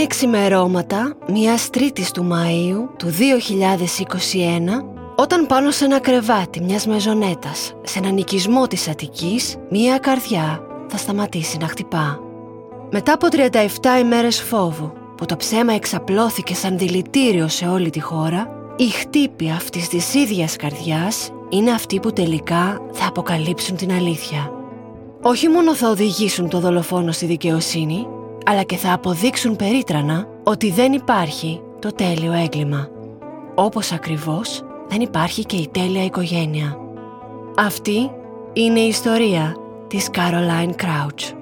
Είναι ξημερώματα μιας τρίτης του Μαΐου του 2021 όταν πάνω σε ένα κρεβάτι μιας μεζονέτας σε έναν οικισμό της Αττικής μια καρδιά θα σταματήσει να χτυπά. Μετά από 37 ημέρες φόβου που το ψέμα εξαπλώθηκε σαν δηλητήριο σε όλη τη χώρα η χτύπη αυτής της ίδιας καρδιάς είναι αυτοί που τελικά θα αποκαλύψουν την αλήθεια. Όχι μόνο θα οδηγήσουν το δολοφόνο στη δικαιοσύνη, αλλά και θα αποδείξουν περίτρανα ότι δεν υπάρχει το τέλειο έγκλημα. Όπως ακριβώς δεν υπάρχει και η τέλεια οικογένεια. Αυτή είναι η ιστορία της Caroline Crouch.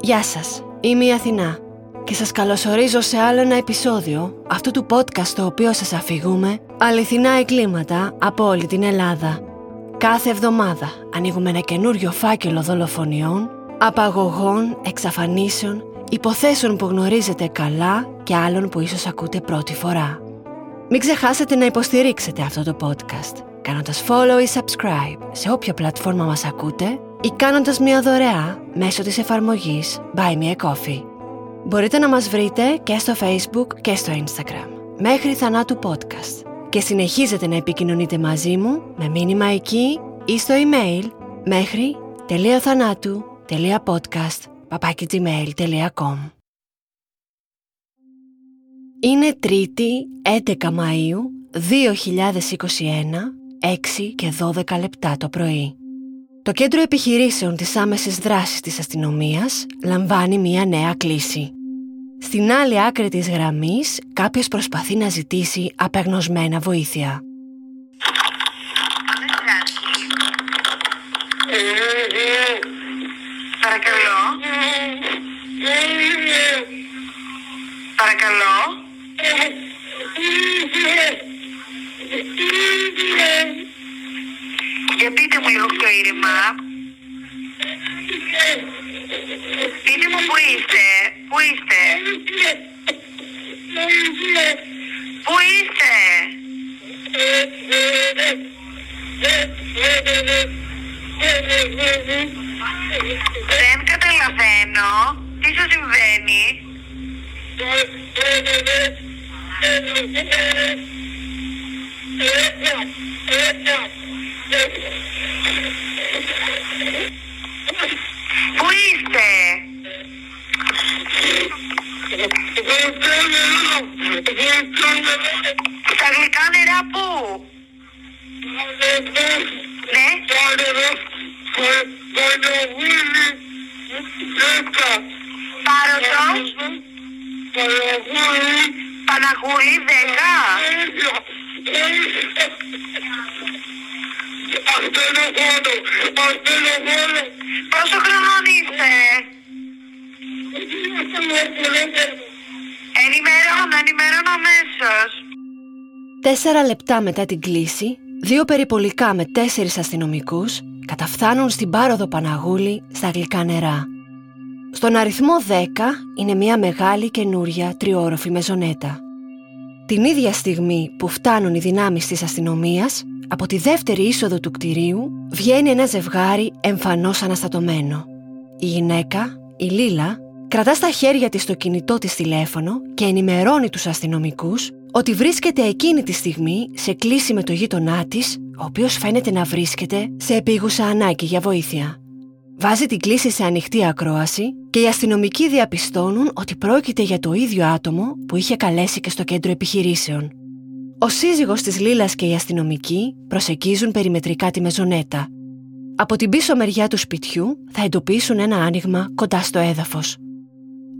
Γεια σας, είμαι η Αθηνά και σας καλωσορίζω σε άλλο ένα επεισόδιο αυτού του podcast το οποίο σας αφηγούμε αληθινά εγκλήματα από όλη την Ελλάδα. Κάθε εβδομάδα ανοίγουμε ένα καινούριο φάκελο δολοφονιών, απαγωγών, εξαφανίσεων, υποθέσεων που γνωρίζετε καλά και άλλων που ίσως ακούτε πρώτη φορά. Μην ξεχάσετε να υποστηρίξετε αυτό το podcast κάνοντας follow ή subscribe σε όποια πλατφόρμα μας ακούτε ή κάνοντας μια δωρεά μέσω της εφαρμογής Buy Me a Coffee. Μπορείτε να μας βρείτε και στο Facebook και στο Instagram μέχρι θανάτου podcast και συνεχίζετε να επικοινωνείτε μαζί μου με μήνυμα εκεί ή στο email μέχρι τελείωθανάτου.podcast.gmail.com Είναι Τρίτη 11 Μαΐου 2021 6 και 12 λεπτά το πρωί. Το κέντρο επιχειρήσεων της άμεσης δράσης της αστυνομίας λαμβάνει μία νέα κλίση. Στην άλλη άκρη της γραμμής κάποιος προσπαθεί να ζητήσει απεγνωσμένα βοήθεια. Παρακαλώ. Παρακαλώ. Λεπτά μετά την κλίση, δύο περιπολικά με τέσσερις αστυνομικούς καταφθάνουν στην πάροδο Παναγούλη στα γλυκά νερά. Στον αριθμό 10 είναι μια μεγάλη καινούρια τριόροφη μεζονέτα. Την ίδια στιγμή που φτάνουν οι δυνάμεις της αστυνομίας, από τη δεύτερη είσοδο του κτηρίου βγαίνει ένα ζευγάρι εμφανώς αναστατωμένο. Η γυναίκα, η Λίλα, κρατά στα χέρια της το κινητό της τηλέφωνο και ενημερώνει τους αστυνομικούς ότι βρίσκεται εκείνη τη στιγμή σε κλίση με το γείτονά της, ο οποίος φαίνεται να βρίσκεται σε επίγουσα ανάγκη για βοήθεια. Βάζει την κλίση σε ανοιχτή ακρόαση και οι αστυνομικοί διαπιστώνουν ότι πρόκειται για το ίδιο άτομο που είχε καλέσει και στο κέντρο επιχειρήσεων. Ο σύζυγος της Λίλας και οι αστυνομικοί προσεκίζουν περιμετρικά τη μεζονέτα. Από την πίσω μεριά του σπιτιού θα εντοπίσουν ένα άνοιγμα κοντά στο έδαφος.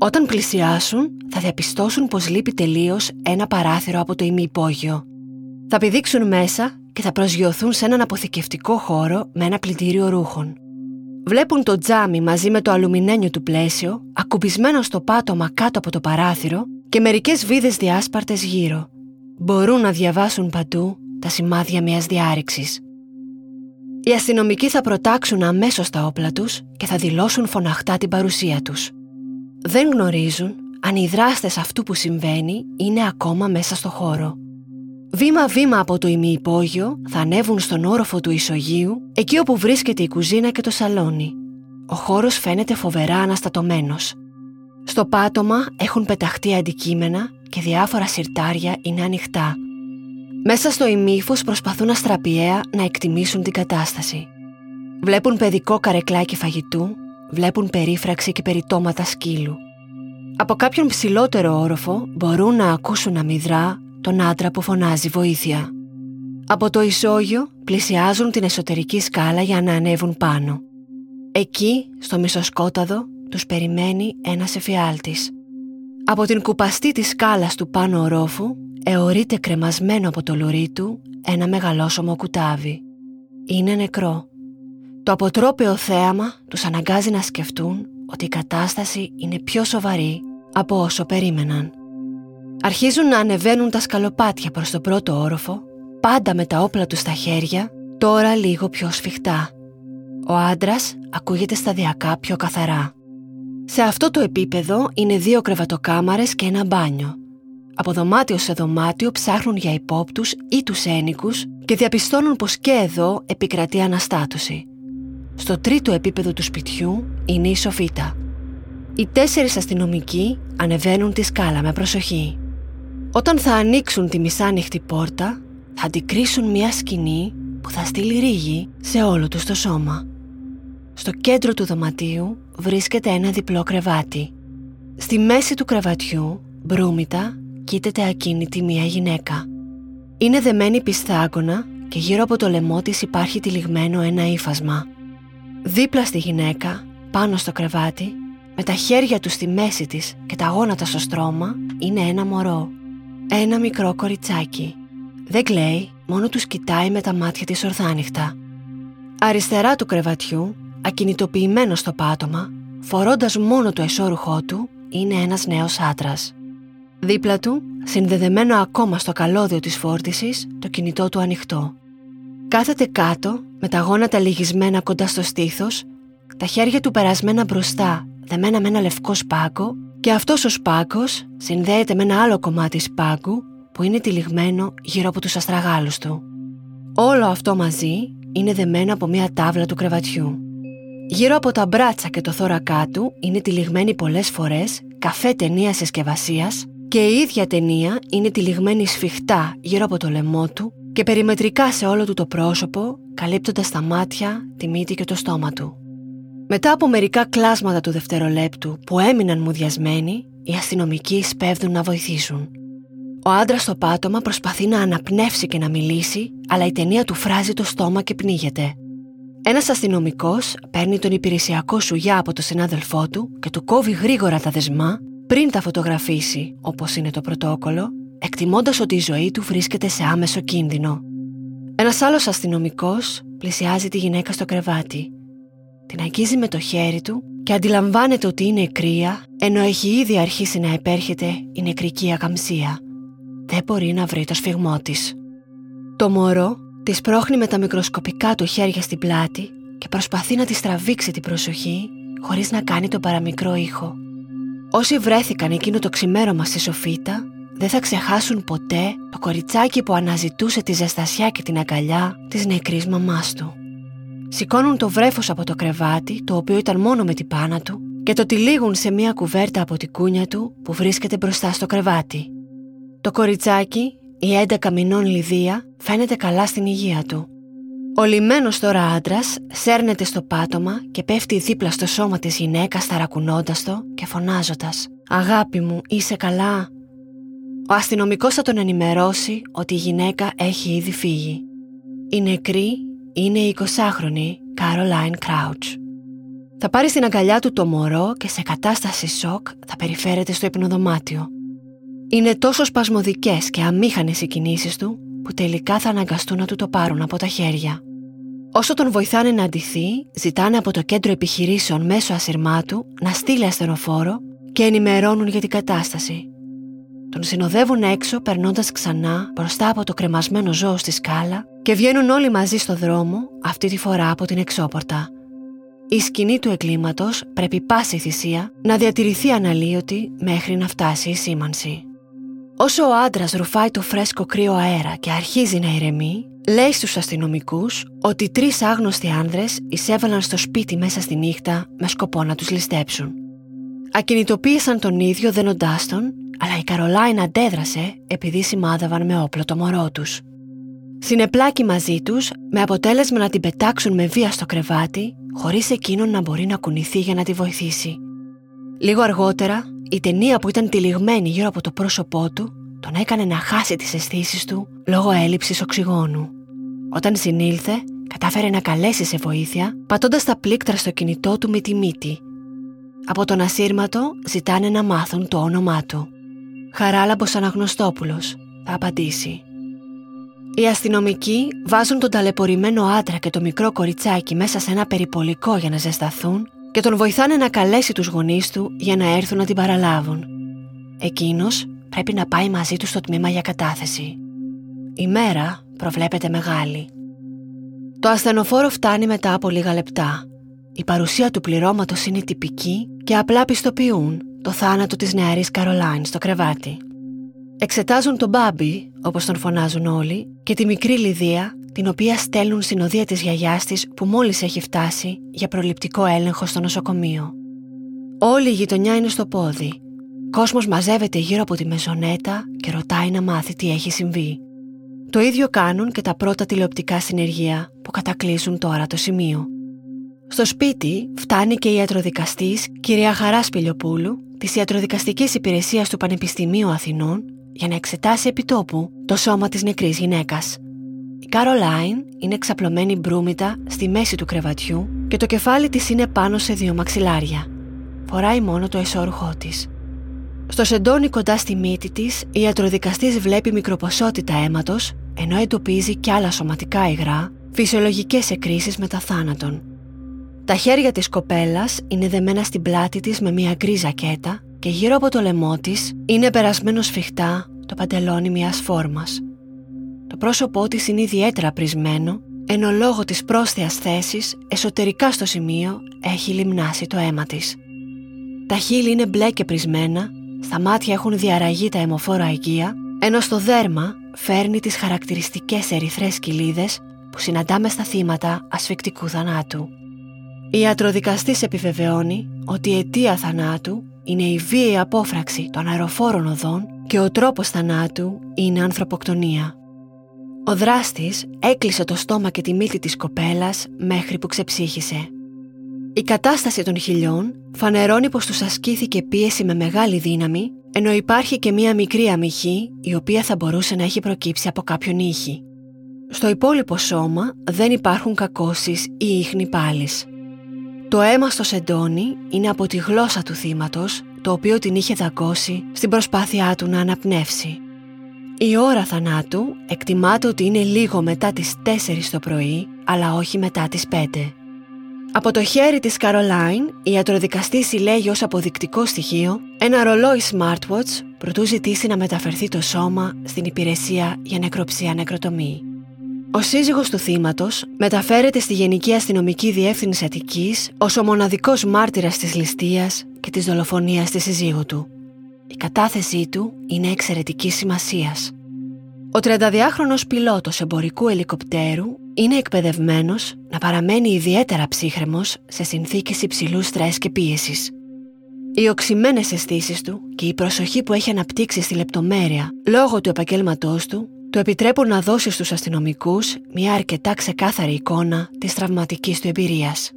Όταν πλησιάσουν, θα διαπιστώσουν πως λείπει τελείως ένα παράθυρο από το ημιυπόγειο. Θα πηδήξουν μέσα και θα προσγειωθούν σε έναν αποθηκευτικό χώρο με ένα πλυντήριο ρούχων. Βλέπουν το τζάμι μαζί με το αλουμινένιο του πλαίσιο, ακουμπισμένο στο πάτωμα κάτω από το παράθυρο και μερικές βίδες διάσπαρτες γύρω. Μπορούν να διαβάσουν παντού τα σημάδια μιας διάρρηξης. Οι αστυνομικοί θα προτάξουν αμέσως τα όπλα τους και θα δηλώσουν φωναχτά την παρουσία τους. Δεν γνωρίζουν αν οι δράστες αυτού που συμβαίνει είναι ακόμα μέσα στο χώρο. Βήμα-βήμα από το ημιυπόγειο θα ανέβουν στον όροφο του ισογείου, εκεί όπου βρίσκεται η κουζίνα και το σαλόνι. ο χώρος φαίνεται φοβερά αναστατωμένος. Στο πάτωμα έχουν πεταχτεί αντικείμενα και διάφορα συρτάρια είναι ανοιχτά. Μέσα στο ημίφος προσπαθούν αστραπιαία να εκτιμήσουν την κατάσταση. Βλέπουν παιδικό καρεκλάκι φαγητού, βλέπουν περίφραξη και περιτώματα σκύλου. Από κάποιον ψηλότερο όροφο μπορούν να ακούσουν αμυδρά τον άντρα που φωνάζει βοήθεια. Από το ισόγειο πλησιάζουν την εσωτερική σκάλα για να ανέβουν πάνω. Εκεί, στο μισοσκόταδο, τους περιμένει ένας εφιάλτης. Από την κουπαστή της σκάλας του πάνω ορόφου αιωρείται κρεμασμένο από το λουρί του ένα μεγαλόσωμο κουτάβι. Είναι νεκρό. Το αποτρόπαιο θέαμα τους αναγκάζει να σκεφτούν ότι η κατάσταση είναι πιο σοβαρή από όσο περίμεναν. Αρχίζουν να ανεβαίνουν τα σκαλοπάτια προς το πρώτο όροφο, πάντα με τα όπλα τους στα χέρια, τώρα λίγο πιο σφιχτά. Ο άντρας ακούγεται σταδιακά πιο καθαρά. Σε αυτό το επίπεδο είναι δύο κρεβατοκάμαρες και ένα μπάνιο. Από δωμάτιο σε δωμάτιο ψάχνουν για υπόπτους ή τους ένικους και διαπιστώνουν πως και εδώ επικρατεί αναστάτωση. Στο τρίτο επίπεδο του σπιτιού είναι η σοφίτα. Οι τέσσερις αστυνομικοί ανεβαίνουν τη σκάλα με προσοχή. Όταν θα ανοίξουν τη μισάνοιχτη πόρτα, θα αντικρίσουν μια σκηνή που θα στείλει ρίγη σε όλο τους το σώμα. Στο κέντρο του δωματίου βρίσκεται ένα διπλό κρεβάτι. Στη μέση του κρεβατιού, μπρούμητα, κοίταται ακίνητη μια γυναίκα. Είναι δεμένη πιστάγωνα και γύρω από το λαιμό της υπάρχει τυλιγμένο ένα ύφασμα. Δίπλα στη γυναίκα, πάνω στο κρεβάτι, με τα χέρια τους στη μέση της και τα γόνατα στο στρώμα, είναι ένα μωρό. Ένα μικρό κοριτσάκι. Δεν κλαίει, μόνο τους κοιτάει με τα μάτια της ορθάνυχτα. Αριστερά του κρεβατιού, ακινητοποιημένος στο πάτωμα, φορώντας μόνο το εσώρουχό του, είναι ένας νέος άντρας. Δίπλα του, συνδεδεμένο ακόμα στο καλώδιο της φόρτισης, το κινητό του ανοιχτό. Κάθεται κάτω, με τα γόνατα λυγισμένα κοντά στο στήθος, τα χέρια του περασμένα μπροστά, δεμένα με ένα λευκό σπάκο και αυτός ο σπάκος συνδέεται με ένα άλλο κομμάτι σπάκου που είναι τυλιγμένο γύρω από τους αστραγάλους του. Όλο αυτό μαζί είναι δεμένο από μια τάβλα του κρεβατιού. Γύρω από τα μπράτσα και το θώρακά του είναι τυλιγμένη πολλές φορές καφέ ταινίας συσκευασίας και η ίδια ταινία είναι τυλιγμένη σφιχτά γύρω από το λαιμό του και περιμετρικά σε όλο του το πρόσωπο, καλύπτοντας τα μάτια, τη μύτη και το στόμα του. Μετά από μερικά κλάσματα του δευτερολέπτου που έμειναν μουδιασμένοι, οι αστυνομικοί σπέβδουν να βοηθήσουν. Ο άντρας στο πάτωμα προσπαθεί να αναπνεύσει και να μιλήσει, αλλά η ταινία του φράζει το στόμα και πνίγεται. Ένας αστυνομικός παίρνει τον υπηρεσιακό σουγιά από τον συνάδελφό του και του κόβει γρήγορα τα δεσμά πριν τα φωτογραφίσει, όπως είναι το πρωτόκολλο, εκτιμώντας ότι η ζωή του βρίσκεται σε άμεσο κίνδυνο. Ένας άλλος αστυνομικός πλησιάζει τη γυναίκα στο κρεβάτι την αγγίζει με το χέρι του και αντιλαμβάνεται ότι είναι κρύα ενώ έχει ήδη αρχίσει να επέρχεται η νεκρική ακαμψία. Δεν μπορεί να βρει το σφιγμό της. Το μωρό της πρόχνει με τα μικροσκοπικά του χέρια στην πλάτη και προσπαθεί να τη τραβήξει την προσοχή χωρίς να κάνει τον παραμικρό ήχο. Όσοι βρέθηκαν εκείνο το ξημέρωμα στη σοφίτα δεν θα ξεχάσουν ποτέ το κοριτσάκι που αναζητούσε τη ζεστασιά και την αγκαλιά της νεκρής μαμάς του. Σηκώνουν το βρέφος από το κρεβάτι, το οποίο ήταν μόνο με την πάνα του, και το τυλίγουν σε μια κουβέρτα από την κούνια του που βρίσκεται μπροστά στο κρεβάτι. Το κοριτσάκι, η 11 μηνών Λιδία, φαίνεται καλά στην υγεία του. Ο λιμένος τώρα άντρας σέρνεται στο πάτωμα και πέφτει δίπλα στο σώμα της γυναίκας ταρακουνώντας το και φωνάζοντας «Αγάπη μου, είσαι καλά» Ο αστυνομικός θα τον ενημερώσει ότι η γυναίκα έχει ήδη φύγει. Η νεκρή είναι η 20χρονη Caroline Crouch. Θα πάρει στην αγκαλιά του το μωρό και σε κατάσταση σοκ θα περιφέρεται στο υπνοδωμάτιο. Είναι τόσο σπασμωδικές και αμήχανες οι κινήσεις του που τελικά θα αναγκαστούν να του το πάρουν από τα χέρια. Όσο τον βοηθάνε να αντιθεί, ζητάνε από το κέντρο επιχειρήσεων μέσω ασυρμάτου να στείλει ασθενοφόρο και ενημερώνουν για την κατάσταση. Τον συνοδεύουν έξω περνώντας ξανά μπροστά από το κρεμασμένο ζώο στη σκάλα και βγαίνουν όλοι μαζί στο δρόμο, αυτή τη φορά από την εξώπορτα. Η σκηνή του εγκλήματος πρέπει πάση θυσία να διατηρηθεί αναλύωτη μέχρι να φτάσει η σήμανση. Όσο ο άντρας ρουφάει το φρέσκο κρύο αέρα και αρχίζει να ηρεμεί, λέει στους αστυνομικούς ότι τρεις άγνωστοι άνδρες εισέβαλαν στο σπίτι μέσα στη νύχτα με σκοπό να τους ληστέψουν. Ακινητοποίησαν τον ίδιο δένοντάς τον, αλλά η Καρολάιν αντέδρασε επειδή σημάδευαν με όπλο το μωρό τους. Συνεπλάκη μαζί τους με αποτέλεσμα να την πετάξουν με βία στο κρεβάτι χωρίς εκείνον να μπορεί να κουνηθεί για να τη βοηθήσει. Λίγο αργότερα, η ταινία που ήταν τυλιγμένη γύρω από το πρόσωπό του τον έκανε να χάσει τις αισθήσεις του λόγω έλλειψης οξυγόνου. Όταν συνήλθε, κατάφερε να καλέσει σε βοήθεια πατώντας τα πλήκτρα στο κινητό του με τη μύτη. Από τον ασύρματο ζητάνε να μάθουν το όνομά του. Χαράλαμπος Αναγνωστόπουλος, θα απαντήσει. Οι αστυνομικοί βάζουν τον ταλαιπωρημένο άντρα και το μικρό κοριτσάκι μέσα σε ένα περιπολικό για να ζεσταθούν και τον βοηθάνε να καλέσει τους γονείς του για να έρθουν να την παραλάβουν. Εκείνος πρέπει να πάει μαζί του στο τμήμα για κατάθεση. Η μέρα προβλέπεται μεγάλη. Το ασθενοφόρο φτάνει μετά από λίγα λεπτά. Η παρουσία του πληρώματος είναι τυπική και απλά πιστοποιούν το θάνατο της νεαρής Καρολάιν στο κρεβάτι. Εξετάζουν τον Μπάμπι, όπως τον φωνάζουν όλοι, και τη μικρή Λιδία, την οποία στέλνουν στην οδεία της γιαγιάς της που μόλις έχει φτάσει για προληπτικό έλεγχο στο νοσοκομείο. Όλη η γειτονιά είναι στο πόδι. Κόσμος μαζεύεται γύρω από τη μεζονέτα και ρωτάει να μάθει τι έχει συμβεί. Το ίδιο κάνουν και τα πρώτα τηλεοπτικά συνεργεία που κατακλείσουν τώρα το σημείο. Στο σπίτι φτάνει και η ιατροδικαστής κυρία Χαράς Σπηλιοπούλου της ιατροδικαστικής υπηρεσίας του Πανεπιστημίου Αθηνών για να εξετάσει επιτόπου το σώμα της νεκρής γυναίκας. Η Καρολάιν είναι εξαπλωμένη μπρούμητα στη μέση του κρεβατιού και το κεφάλι της είναι πάνω σε δύο μαξιλάρια. Φοράει μόνο το εσώρουχό της. Στο σεντόνι κοντά στη μύτη της, η ιατροδικαστής βλέπει μικροποσότητα αίματος, ενώ εντοπίζει και άλλα σωματικά υγρά, φυσιολογικές εκκρίσεις μετά θάνατον. Τα χέρια της κοπέλας είναι δεμένα στην πλάτη της με μια γκρι ζακέτα και γύρω από το λαιμό της είναι περασμένο σφιχτά το παντελόνι μιας φόρμας. Το πρόσωπό της είναι ιδιαίτερα πρισμένο, ενώ λόγω της πρόσθεας θέσης εσωτερικά στο σημείο έχει λιμνάσει το αίμα της. Τα χείλη είναι μπλε και πρισμένα, στα μάτια έχουν διαραγεί τα αιμοφόρα αγκία, ενώ στο δέρμα φέρνει τις χαρακτηριστικές ερυθρές κοιλίδες που συναντάμε στα θύματα ασφικτικού θανάτου. Η ιατροδικαστής επιβεβαιώνει ότι η αιτία θανάτου είναι η βίαιη απόφραξη των αεροφόρων οδών και ο τρόπος θανάτου είναι ανθρωποκτονία. Ο δράστης έκλεισε το στόμα και τη μύτη της κοπέλας μέχρι που ξεψύχησε. Η κατάσταση των χιλιών φανερώνει πως τους ασκήθηκε πίεση με μεγάλη δύναμη ενώ υπάρχει και μία μικρή αμυχή η οποία θα μπορούσε να έχει προκύψει από κάποιον ήχη. Στο υπόλοιπο σώμα δεν υπάρχουν κακώσεις ή ίχνη πάλης. Το αίμα στο σεντόνι είναι από τη γλώσσα του θύματος, το οποίο την είχε δακώσει στην προσπάθειά του να αναπνεύσει. Η ώρα θανάτου εκτιμάται ότι είναι λίγο μετά τις 4 το πρωί, αλλά όχι μετά τις 5. Από το χέρι της Καρολάιν, η ιατροδικαστή συλλέγει ως αποδεικτικό στοιχείο ένα ρολόι smartwatch προτού ζητήσει να μεταφερθεί το σώμα στην υπηρεσία για νεκροψία νεκροτομή. Ο σύζυγος του θύματος μεταφέρεται στη Γενική Αστυνομική Διεύθυνση Αττικής ως ο μοναδικός μάρτυρας της ληστείας και της δολοφονίας της συζύγου του. Η κατάθεσή του είναι εξαιρετική σημασίας. Ο 32χρονος πιλότος εμπορικού ελικοπτέρου είναι εκπαιδευμένος να παραμένει ιδιαίτερα ψύχρεμος σε συνθήκες υψηλού στρες και πίεσης. Οι οξυμένες αισθήσεις του και η προσοχή που έχει αναπτύξει στη λεπτομέρεια λόγω του επαγγέλματός του του επιτρέπουν να δώσει στους αστυνομικούς μια αρκετά ξεκάθαρη εικόνα της τραυματικής του εμπειρίας.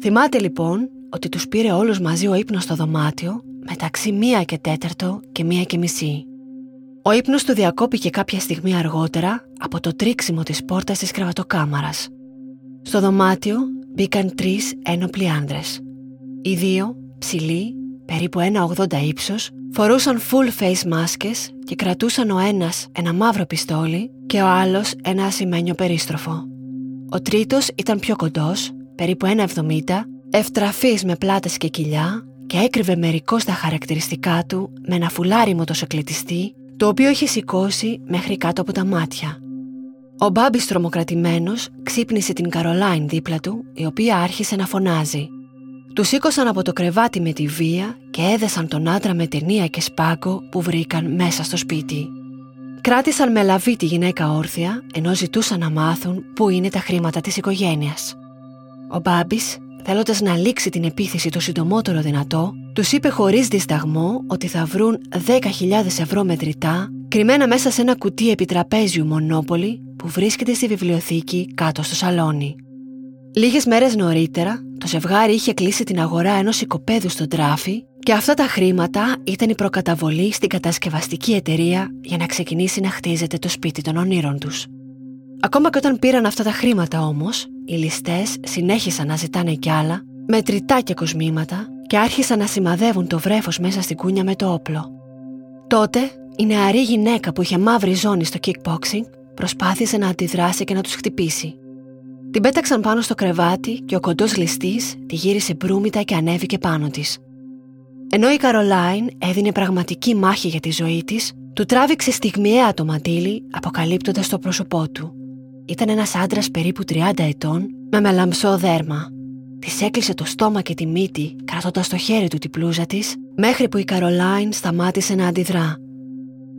Θυμάται λοιπόν ότι τους πήρε όλους μαζί ο ύπνος στο δωμάτιο μεταξύ μία και τέταρτο και μία και μισή. Ο ύπνος του διακόπηκε κάποια στιγμή αργότερα από το τρίξιμο της πόρτας της κρεβατοκάμαρας. Στο δωμάτιο μπήκαν τρεις ένοπλοι άντρες. Οι δύο, ψηλοί, περίπου 1,80 ύψος, φορούσαν full face μάσκες και κρατούσαν ο ένας ένα μαύρο πιστόλι και ο άλλος ένα ασημένιο περίστροφο. Ο τρίτος ήταν πιο κοντός, περίπου 1,70, ευτραφής με πλάτες και κοιλιά και έκρυβε μερικώς τα χαρακτηριστικά του με ένα φουλάρι μοτοσοκλητιστή το οποίο είχε σηκώσει μέχρι κάτω από τα μάτια. Ο Μπάμπης τρομοκρατημένος ξύπνησε την Καρολάιν δίπλα του η οποία άρχισε να φωνάζει τους σήκωσαν από το κρεβάτι με τη βία και έδεσαν τον άντρα με ταινία και σπάκο που βρήκαν μέσα στο σπίτι. κράτησαν με λαβή τη γυναίκα όρθια ενώ ζητούσαν να μάθουν πού είναι τα χρήματα της οικογένειας. Ο Μπάμπης, θέλοντας να λήξει την επίθεση το συντομότερο δυνατό, τους είπε χωρίς δισταγμό ότι θα βρουν 10.000 ευρώ μετρητά κρυμμένα μέσα σε ένα κουτί επιτραπέζιου μονόπολη που βρίσκεται στη βιβλιοθήκη κάτω στο σαλόνι. Λίγες μέρες νωρίτερα, το ζευγάρι είχε κλείσει την αγορά ενός οικοπαίδου στον τράφι και αυτά τα χρήματα ήταν η προκαταβολή στην κατασκευαστική εταιρεία για να ξεκινήσει να χτίζεται το σπίτι των ονείρων τους. Ακόμα και όταν πήραν αυτά τα χρήματα όμως, οι ληστές συνέχισαν να ζητάνε κι άλλα, με τριτά και κοσμήματα και άρχισαν να σημαδεύουν το βρέφος μέσα στην κούνια με το όπλο. Τότε, η νεαρή γυναίκα που είχε μαύρη ζώνη στο kickboxing προσπάθησε να αντιδράσει και να τους χτυπήσει. Την πέταξαν πάνω στο κρεβάτι και ο κοντός ληστής τη γύρισε μπρούμητα και ανέβηκε πάνω της. Ενώ η Καρολάιν έδινε πραγματική μάχη για τη ζωή της, του τράβηξε στιγμιαία το μαντίλι αποκαλύπτοντας το πρόσωπό του. Ήταν ένας άντρας περίπου 30 ετών με μελαμψό δέρμα. Της έκλεισε το στόμα και τη μύτη κρατώντας το χέρι του την πλούζα της, μέχρι που η Καρολάιν σταμάτησε να αντιδρά.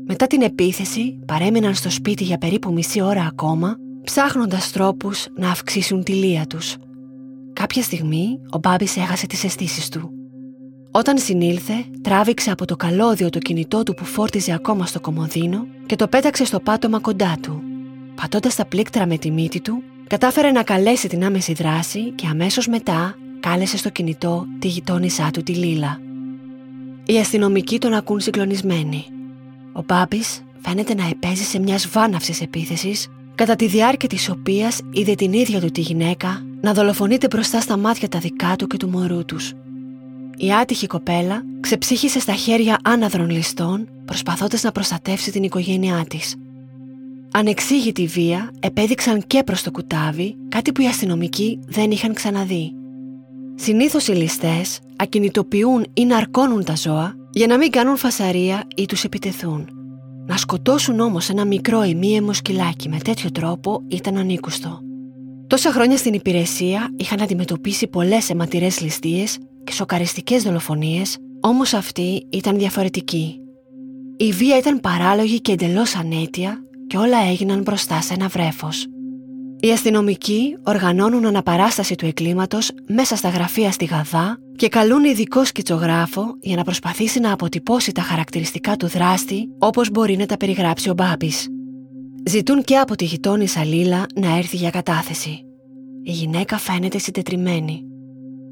Μετά την επίθεση, παρέμειναν στο σπίτι για περίπου μισή ώρα ακόμα, ψάχνοντας τρόπους να αυξήσουν τη λία τους. Κάποια στιγμή, ο Μπάμπης έχασε τις αισθήσεις του. Όταν συνήλθε, τράβηξε από το καλώδιο το κινητό του που φόρτιζε ακόμα στο κομοδίνο και το πέταξε στο πάτωμα κοντά του. Πατώντας τα πλήκτρα με τη μύτη του, κατάφερε να καλέσει την άμεση δράση και αμέσως μετά κάλεσε στο κινητό τη γειτόνισά του τη Λίλα. Οι αστυνομικοί τον ακούν συγκλονισμένοι. Ο Μπάμπης φαίνεται να επέζησε μια βάναυση επίθεσης, κατά τη διάρκεια της οποίας είδε την ίδια του τη γυναίκα να δολοφονείται μπροστά στα μάτια τα δικά του και του μωρού τους. Η άτυχη κοπέλα ξεψύχησε στα χέρια άναδρων ληστών προσπαθώντας να προστατεύσει την οικογένειά της. Ανεξήγητη βία επέδειξαν και προς το κουτάβι κάτι που οι αστυνομικοί δεν είχαν ξαναδεί. Συνήθως οι ληστές ακινητοποιούν ή ναρκώνουν τα ζώα για να μην κάνουν φασαρία ή τους επιτεθούν. Να σκοτώσουν όμως ένα μικρό ημίαιμο σκυλάκι με τέτοιο τρόπο ήταν ανήκουστο. Τόσα χρόνια στην υπηρεσία είχαν αντιμετωπίσει πολλές αιματηρές ληστείες και σοκαριστικές δολοφονίες, όμως αυτή ήταν διαφορετική. Η βία ήταν παράλογη και εντελώς ανέτεια και όλα έγιναν μπροστά σε ένα βρέφος. Οι αστυνομικοί οργανώνουν αναπαράσταση του εγκλήματος μέσα στα γραφεία στη Γαδά και καλούν ειδικό σκητσογράφο για να προσπαθήσει να αποτυπώσει τα χαρακτηριστικά του δράστη όπως μπορεί να τα περιγράψει ο Μπάμπης. Ζητούν και από τη γειτόνισσα Λίλα να έρθει για κατάθεση. Η γυναίκα φαίνεται συντετριμένη.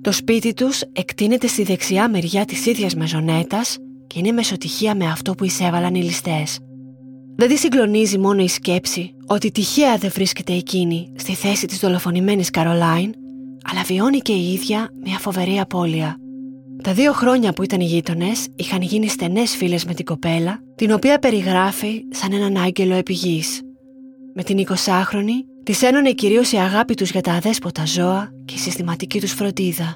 Το σπίτι τους εκτείνεται στη δεξιά μεριά της ίδιας μεζονέτας και είναι μεσοτυχία με αυτό που εισέβαλαν οι ληστές. Δεν τη συγκλονίζει μόνο η σκέψη ότι τυχαία δεν βρίσκεται εκείνη στη θέση της δολοφονημένης Καρολάιν, αλλά βιώνει και η ίδια μια φοβερή απώλεια. Τα δύο χρόνια που ήταν οι γείτονες είχαν γίνει στενές φίλες με την κοπέλα, την οποία περιγράφει σαν έναν άγγελο επιγής. Με την 20χρονη της ένωνε κυρίως η αγάπη τους για τα αδέσποτα ζώα και η συστηματική τους φροντίδα.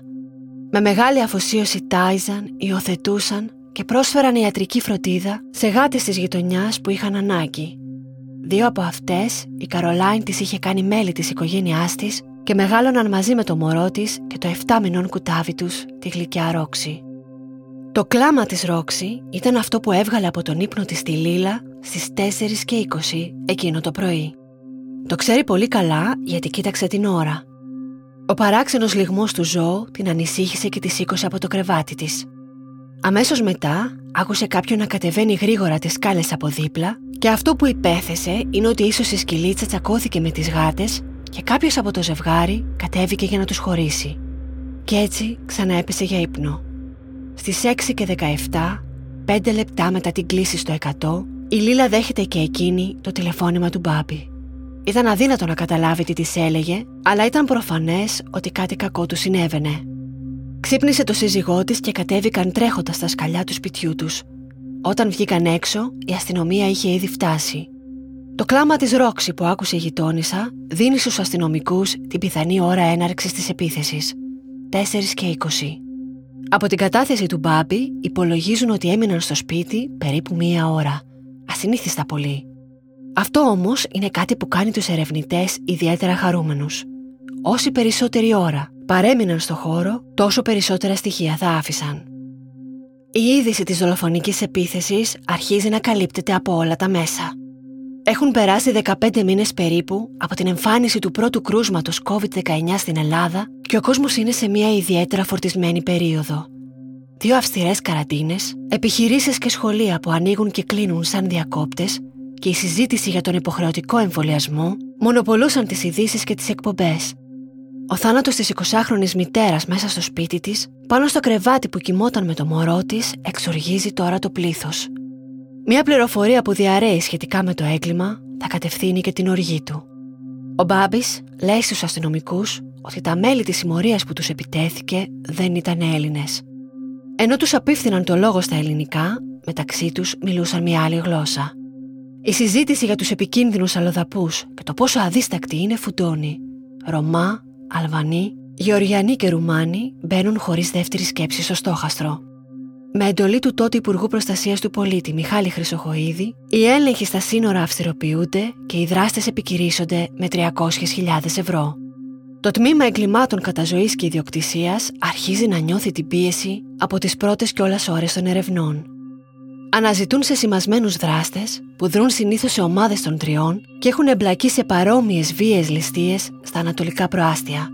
Με μεγάλη αφοσίωση τάιζαν, υιοθετούσαν και πρόσφεραν ιατρική φροντίδα σε γάτες της γειτονιάς που είχαν ανάγκη. Δύο από αυτές, η Καρολάιν τις είχε κάνει μέλη της οικογένειάς της και μεγάλωναν μαζί με το μωρό της και το 7 μηνών κουτάβι τους, τη γλυκιά Ρόξη. Το κλάμα της Ρόξη ήταν αυτό που έβγαλε από τον ύπνο της τη Λίλα στις 4 και 20 εκείνο το πρωί. Το ξέρει πολύ καλά γιατί κοίταξε την ώρα. Ο παράξενος λιγμός του ζώου την ανησύχησε και τη σήκωσε από το κρεβάτι της. Αμέσως μετά άκουσε κάποιον να κατεβαίνει γρήγορα τις σκάλες από δίπλα και αυτό που υπέθεσε είναι ότι ίσως η σκυλίτσα τσακώθηκε με τις γάτες και κάποιος από το ζευγάρι κατέβηκε για να τους χωρίσει. Και έτσι ξανά έπεσε για ύπνο. Στις 6 και 17, 5 λεπτά μετά την κλίση στο 100, η Λίλα δέχεται και εκείνη το τηλεφώνημα του Μπάμπη. Ήταν αδύνατο να καταλάβει τι της έλεγε, αλλά ήταν προφανές ότι κάτι κακό του συνέβαινε. Ξύπνησε το σύζυγό της και κατέβηκαν τρέχοντας στα σκαλιά του σπιτιού τους. Όταν βγήκαν έξω, η αστυνομία είχε ήδη φτάσει. Το κλάμα της Ρόξη που άκουσε η γειτόνισσα δίνει στους αστυνομικούς την πιθανή ώρα έναρξης της επίθεσης. 4 και 20. Από την κατάθεση του Μπάμπη υπολογίζουν ότι έμειναν στο σπίτι περίπου μία ώρα. Ασυνήθιστα πολύ. Αυτό όμως είναι κάτι που κάνει τους ερευνητές ιδιαίτερα χαρούμενους. Όση περισσότερη ώρα παρέμειναν στο χώρο, τόσο περισσότερα στοιχεία θα άφησαν. Η είδηση της δολοφονικής επίθεσης αρχίζει να καλύπτεται από όλα τα μέσα. Έχουν περάσει 15 μήνες περίπου από την εμφάνιση του πρώτου κρούσματος COVID-19 στην Ελλάδα και ο κόσμος είναι σε μια ιδιαίτερα φορτισμένη περίοδο. Δύο αυστηρές καραντίνες, επιχειρήσεις και σχολεία που ανοίγουν και κλείνουν σαν διακόπτες και η συζήτηση για τον υποχρεωτικό εμβολιασμό μονοπολούσαν τις ειδήσεις και τις εκπομπές. Ο θάνατος της 20χρονης μητέρας μέσα στο σπίτι της, πάνω στο κρεβάτι που κοιμόταν με το μωρό της, εξοργίζει τώρα το πλήθος. Μια πληροφορία που διαρρέει σχετικά με το έγκλημα θα κατευθύνει και την οργή του. Ο Μπάμπης λέει στους αστυνομικούς ότι τα μέλη της συμμορίας που τους επιτέθηκε δεν ήταν Έλληνες. Ενώ τους απίφθηναν το λόγο στα ελληνικά, μεταξύ τους μιλούσαν μια άλλη γλώσσα. Η συζήτηση για τους επικίνδυνους αλλοδαπούς και το πόσο αδίστακτοι είναι φουντώνει. Ρωμά, Αλβανοί, Γεωργιανοί και Ρουμάνοι μπαίνουν χωρίς δεύτερη σκέψη στο στόχαστρο. Με εντολή του τότε Υπουργού Προστασίας του Πολίτη Μιχάλη Χρυσοχοίδη, οι έλεγχοι στα σύνορα αυστηροποιούνται και οι δράστες επικυρίσσονται με 300.000 ευρώ. Το τμήμα εγκλημάτων καταζωή και ιδιοκτησίας αρχίζει να νιώθει την πίεση από τις πρώτες κιόλας ώρες των ερευνών. Αναζητούν σε σημασμένου δράστες που δρούν συνήθως σε ομάδες των τριών και έχουν εμπλακεί σε παρόμοιες βίαιες ληστείες στα ανατολικά προάστια.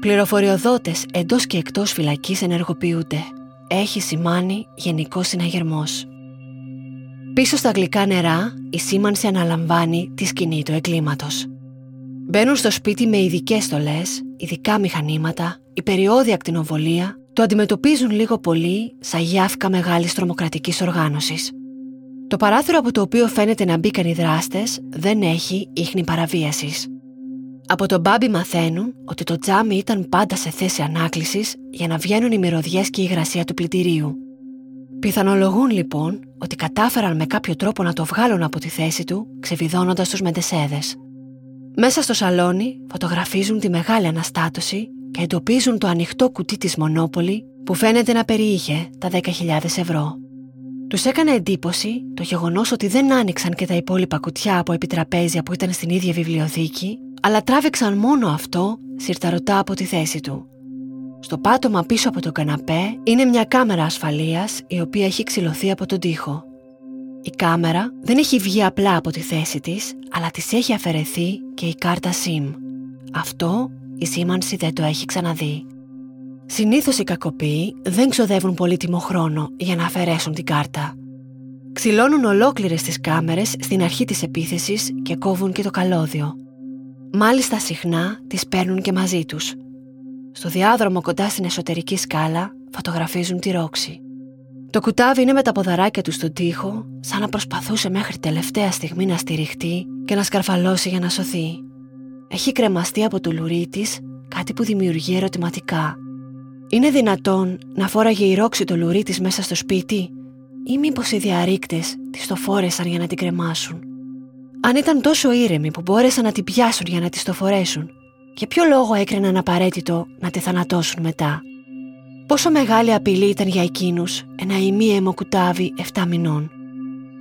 Πληροφοριοδότες εντός και εκτός φυλακής ενεργοποιούνται έχει σημάνει γενικός συναγερμός. Πίσω στα γλυκά νερά, η σήμανση αναλαμβάνει τη σκηνή του εγκλήματος. Μπαίνουν στο σπίτι με ειδικές στολές, ειδικά μηχανήματα, η περιόδια ακτινοβολία, το αντιμετωπίζουν λίγο πολύ σαν γιάφκα μεγάλης τρομοκρατικής οργάνωσης. Το παράθυρο από το οποίο φαίνεται να μπήκαν οι δράστες δεν έχει ίχνη παραβίασης. Από τον Μπάμπι μαθαίνουν ότι το τζάμι ήταν πάντα σε θέση ανάκλησης για να βγαίνουν οι μυρωδιές και η υγρασία του πλυντηρίου. Πιθανολογούν λοιπόν ότι κατάφεραν με κάποιο τρόπο να το βγάλουν από τη θέση του, ξεβιδώνοντας τους μεντεσέδε. Μέσα στο σαλόνι φωτογραφίζουν τη μεγάλη αναστάτωση και εντοπίζουν το ανοιχτό κουτί της Μονόπολη που φαίνεται να περιείχε τα 10.000 ευρώ. Τους έκανε εντύπωση το γεγονός ότι δεν άνοιξαν και τα υπόλοιπα κουτιά από επιτραπέζια που ήταν στην ίδια βιβλιοθήκη αλλά τράβηξαν μόνο αυτό συρταρωτά από τη θέση του. Στο πάτωμα πίσω από το καναπέ είναι μια κάμερα ασφαλείας η οποία έχει ξυλωθεί από τον τοίχο. Η κάμερα δεν έχει βγει απλά από τη θέση της, αλλά της έχει αφαιρεθεί και η κάρτα SIM. Αυτό η σήμανση δεν το έχει ξαναδεί. Συνήθως οι κακοποιοί δεν ξοδεύουν πολύτιμο χρόνο για να αφαιρέσουν την κάρτα. Ξυλώνουν ολόκληρες τις κάμερες στην αρχή της επίθεσης και κόβουν και το καλώδιο. Μάλιστα συχνά τις παίρνουν και μαζί τους. Στο διάδρομο κοντά στην εσωτερική σκάλα φωτογραφίζουν τη ρόξη. Το κουτάβι είναι με τα ποδαράκια του στον τοίχο, σαν να προσπαθούσε μέχρι τελευταία στιγμή να στηριχτεί και να σκαρφαλώσει για να σωθεί. Έχει κρεμαστεί από το λουρί της, κάτι που δημιουργεί ερωτηματικά. Είναι δυνατόν να φόραγε η ρόξη το λουρί της μέσα στο σπίτι, ή μήπως οι διαρρήκτες της το φόρεσαν για να την κρεμάσουν; Αν ήταν τόσο ήρεμοι που μπόρεσαν να την πιάσουν για να της το φορέσουν, για ποιο λόγο έκριναν απαραίτητο να τη θανατώσουν μετά; Πόσο μεγάλη απειλή ήταν για εκείνους ένα ημίαιμο κουτάβι 7 μηνών;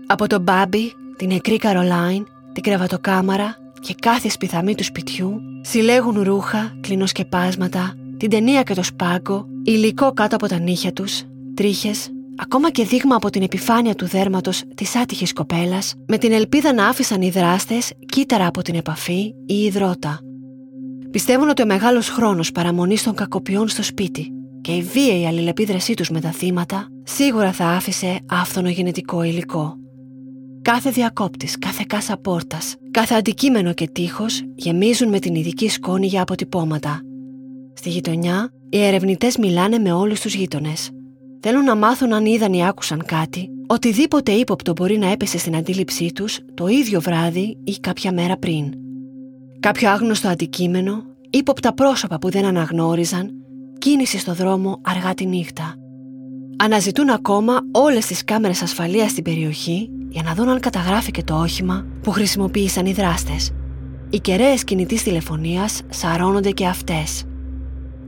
Από τον Μπάμπι, την νεκρή Καρολάιν, την κρεβατοκάμαρα και κάθε σπιθαμή του σπιτιού συλλέγουν ρούχα, κλινοσκεπάσματα, την ταινία και το σπάγκο, υλικό κάτω από τα νύχια τους, τρίχες, ακόμα και δείγμα από την επιφάνεια του δέρματος της άτυχης κοπέλας, με την ελπίδα να άφησαν οι δράστες κύτταρα από την επαφή ή υδρότα. Πιστεύουν ότι ο μεγάλος χρόνος παραμονής των κακοποιών στο σπίτι και η βίαιη αλληλεπίδρασή τους με τα θύματα σίγουρα θα άφησε άφθονο γενετικό υλικό. Κάθε διακόπτης, κάθε κάσα πόρτας, κάθε αντικείμενο και τείχος γεμίζουν με την ειδική σκόνη για αποτυπώματα. Στη γειτονιά, οι ερευνητές μιλάνε με όλους τους γείτονες – Θέλουν να μάθουν αν είδαν ή άκουσαν κάτι, οτιδήποτε ύποπτο μπορεί να έπεσε στην αντίληψή τους το ίδιο βράδυ ή κάποια μέρα πριν. Κάποιο άγνωστο αντικείμενο, ύποπτα πρόσωπα που δεν αναγνώριζαν, κίνηση στο δρόμο αργά τη νύχτα. Αναζητούν ακόμα όλες τις κάμερες ασφαλείας στην περιοχή για να δουν αν καταγράφηκε το όχημα που χρησιμοποίησαν οι δράστες. Οι κεραίες κινητής τηλεφωνίας σαρώνονται και αυτές.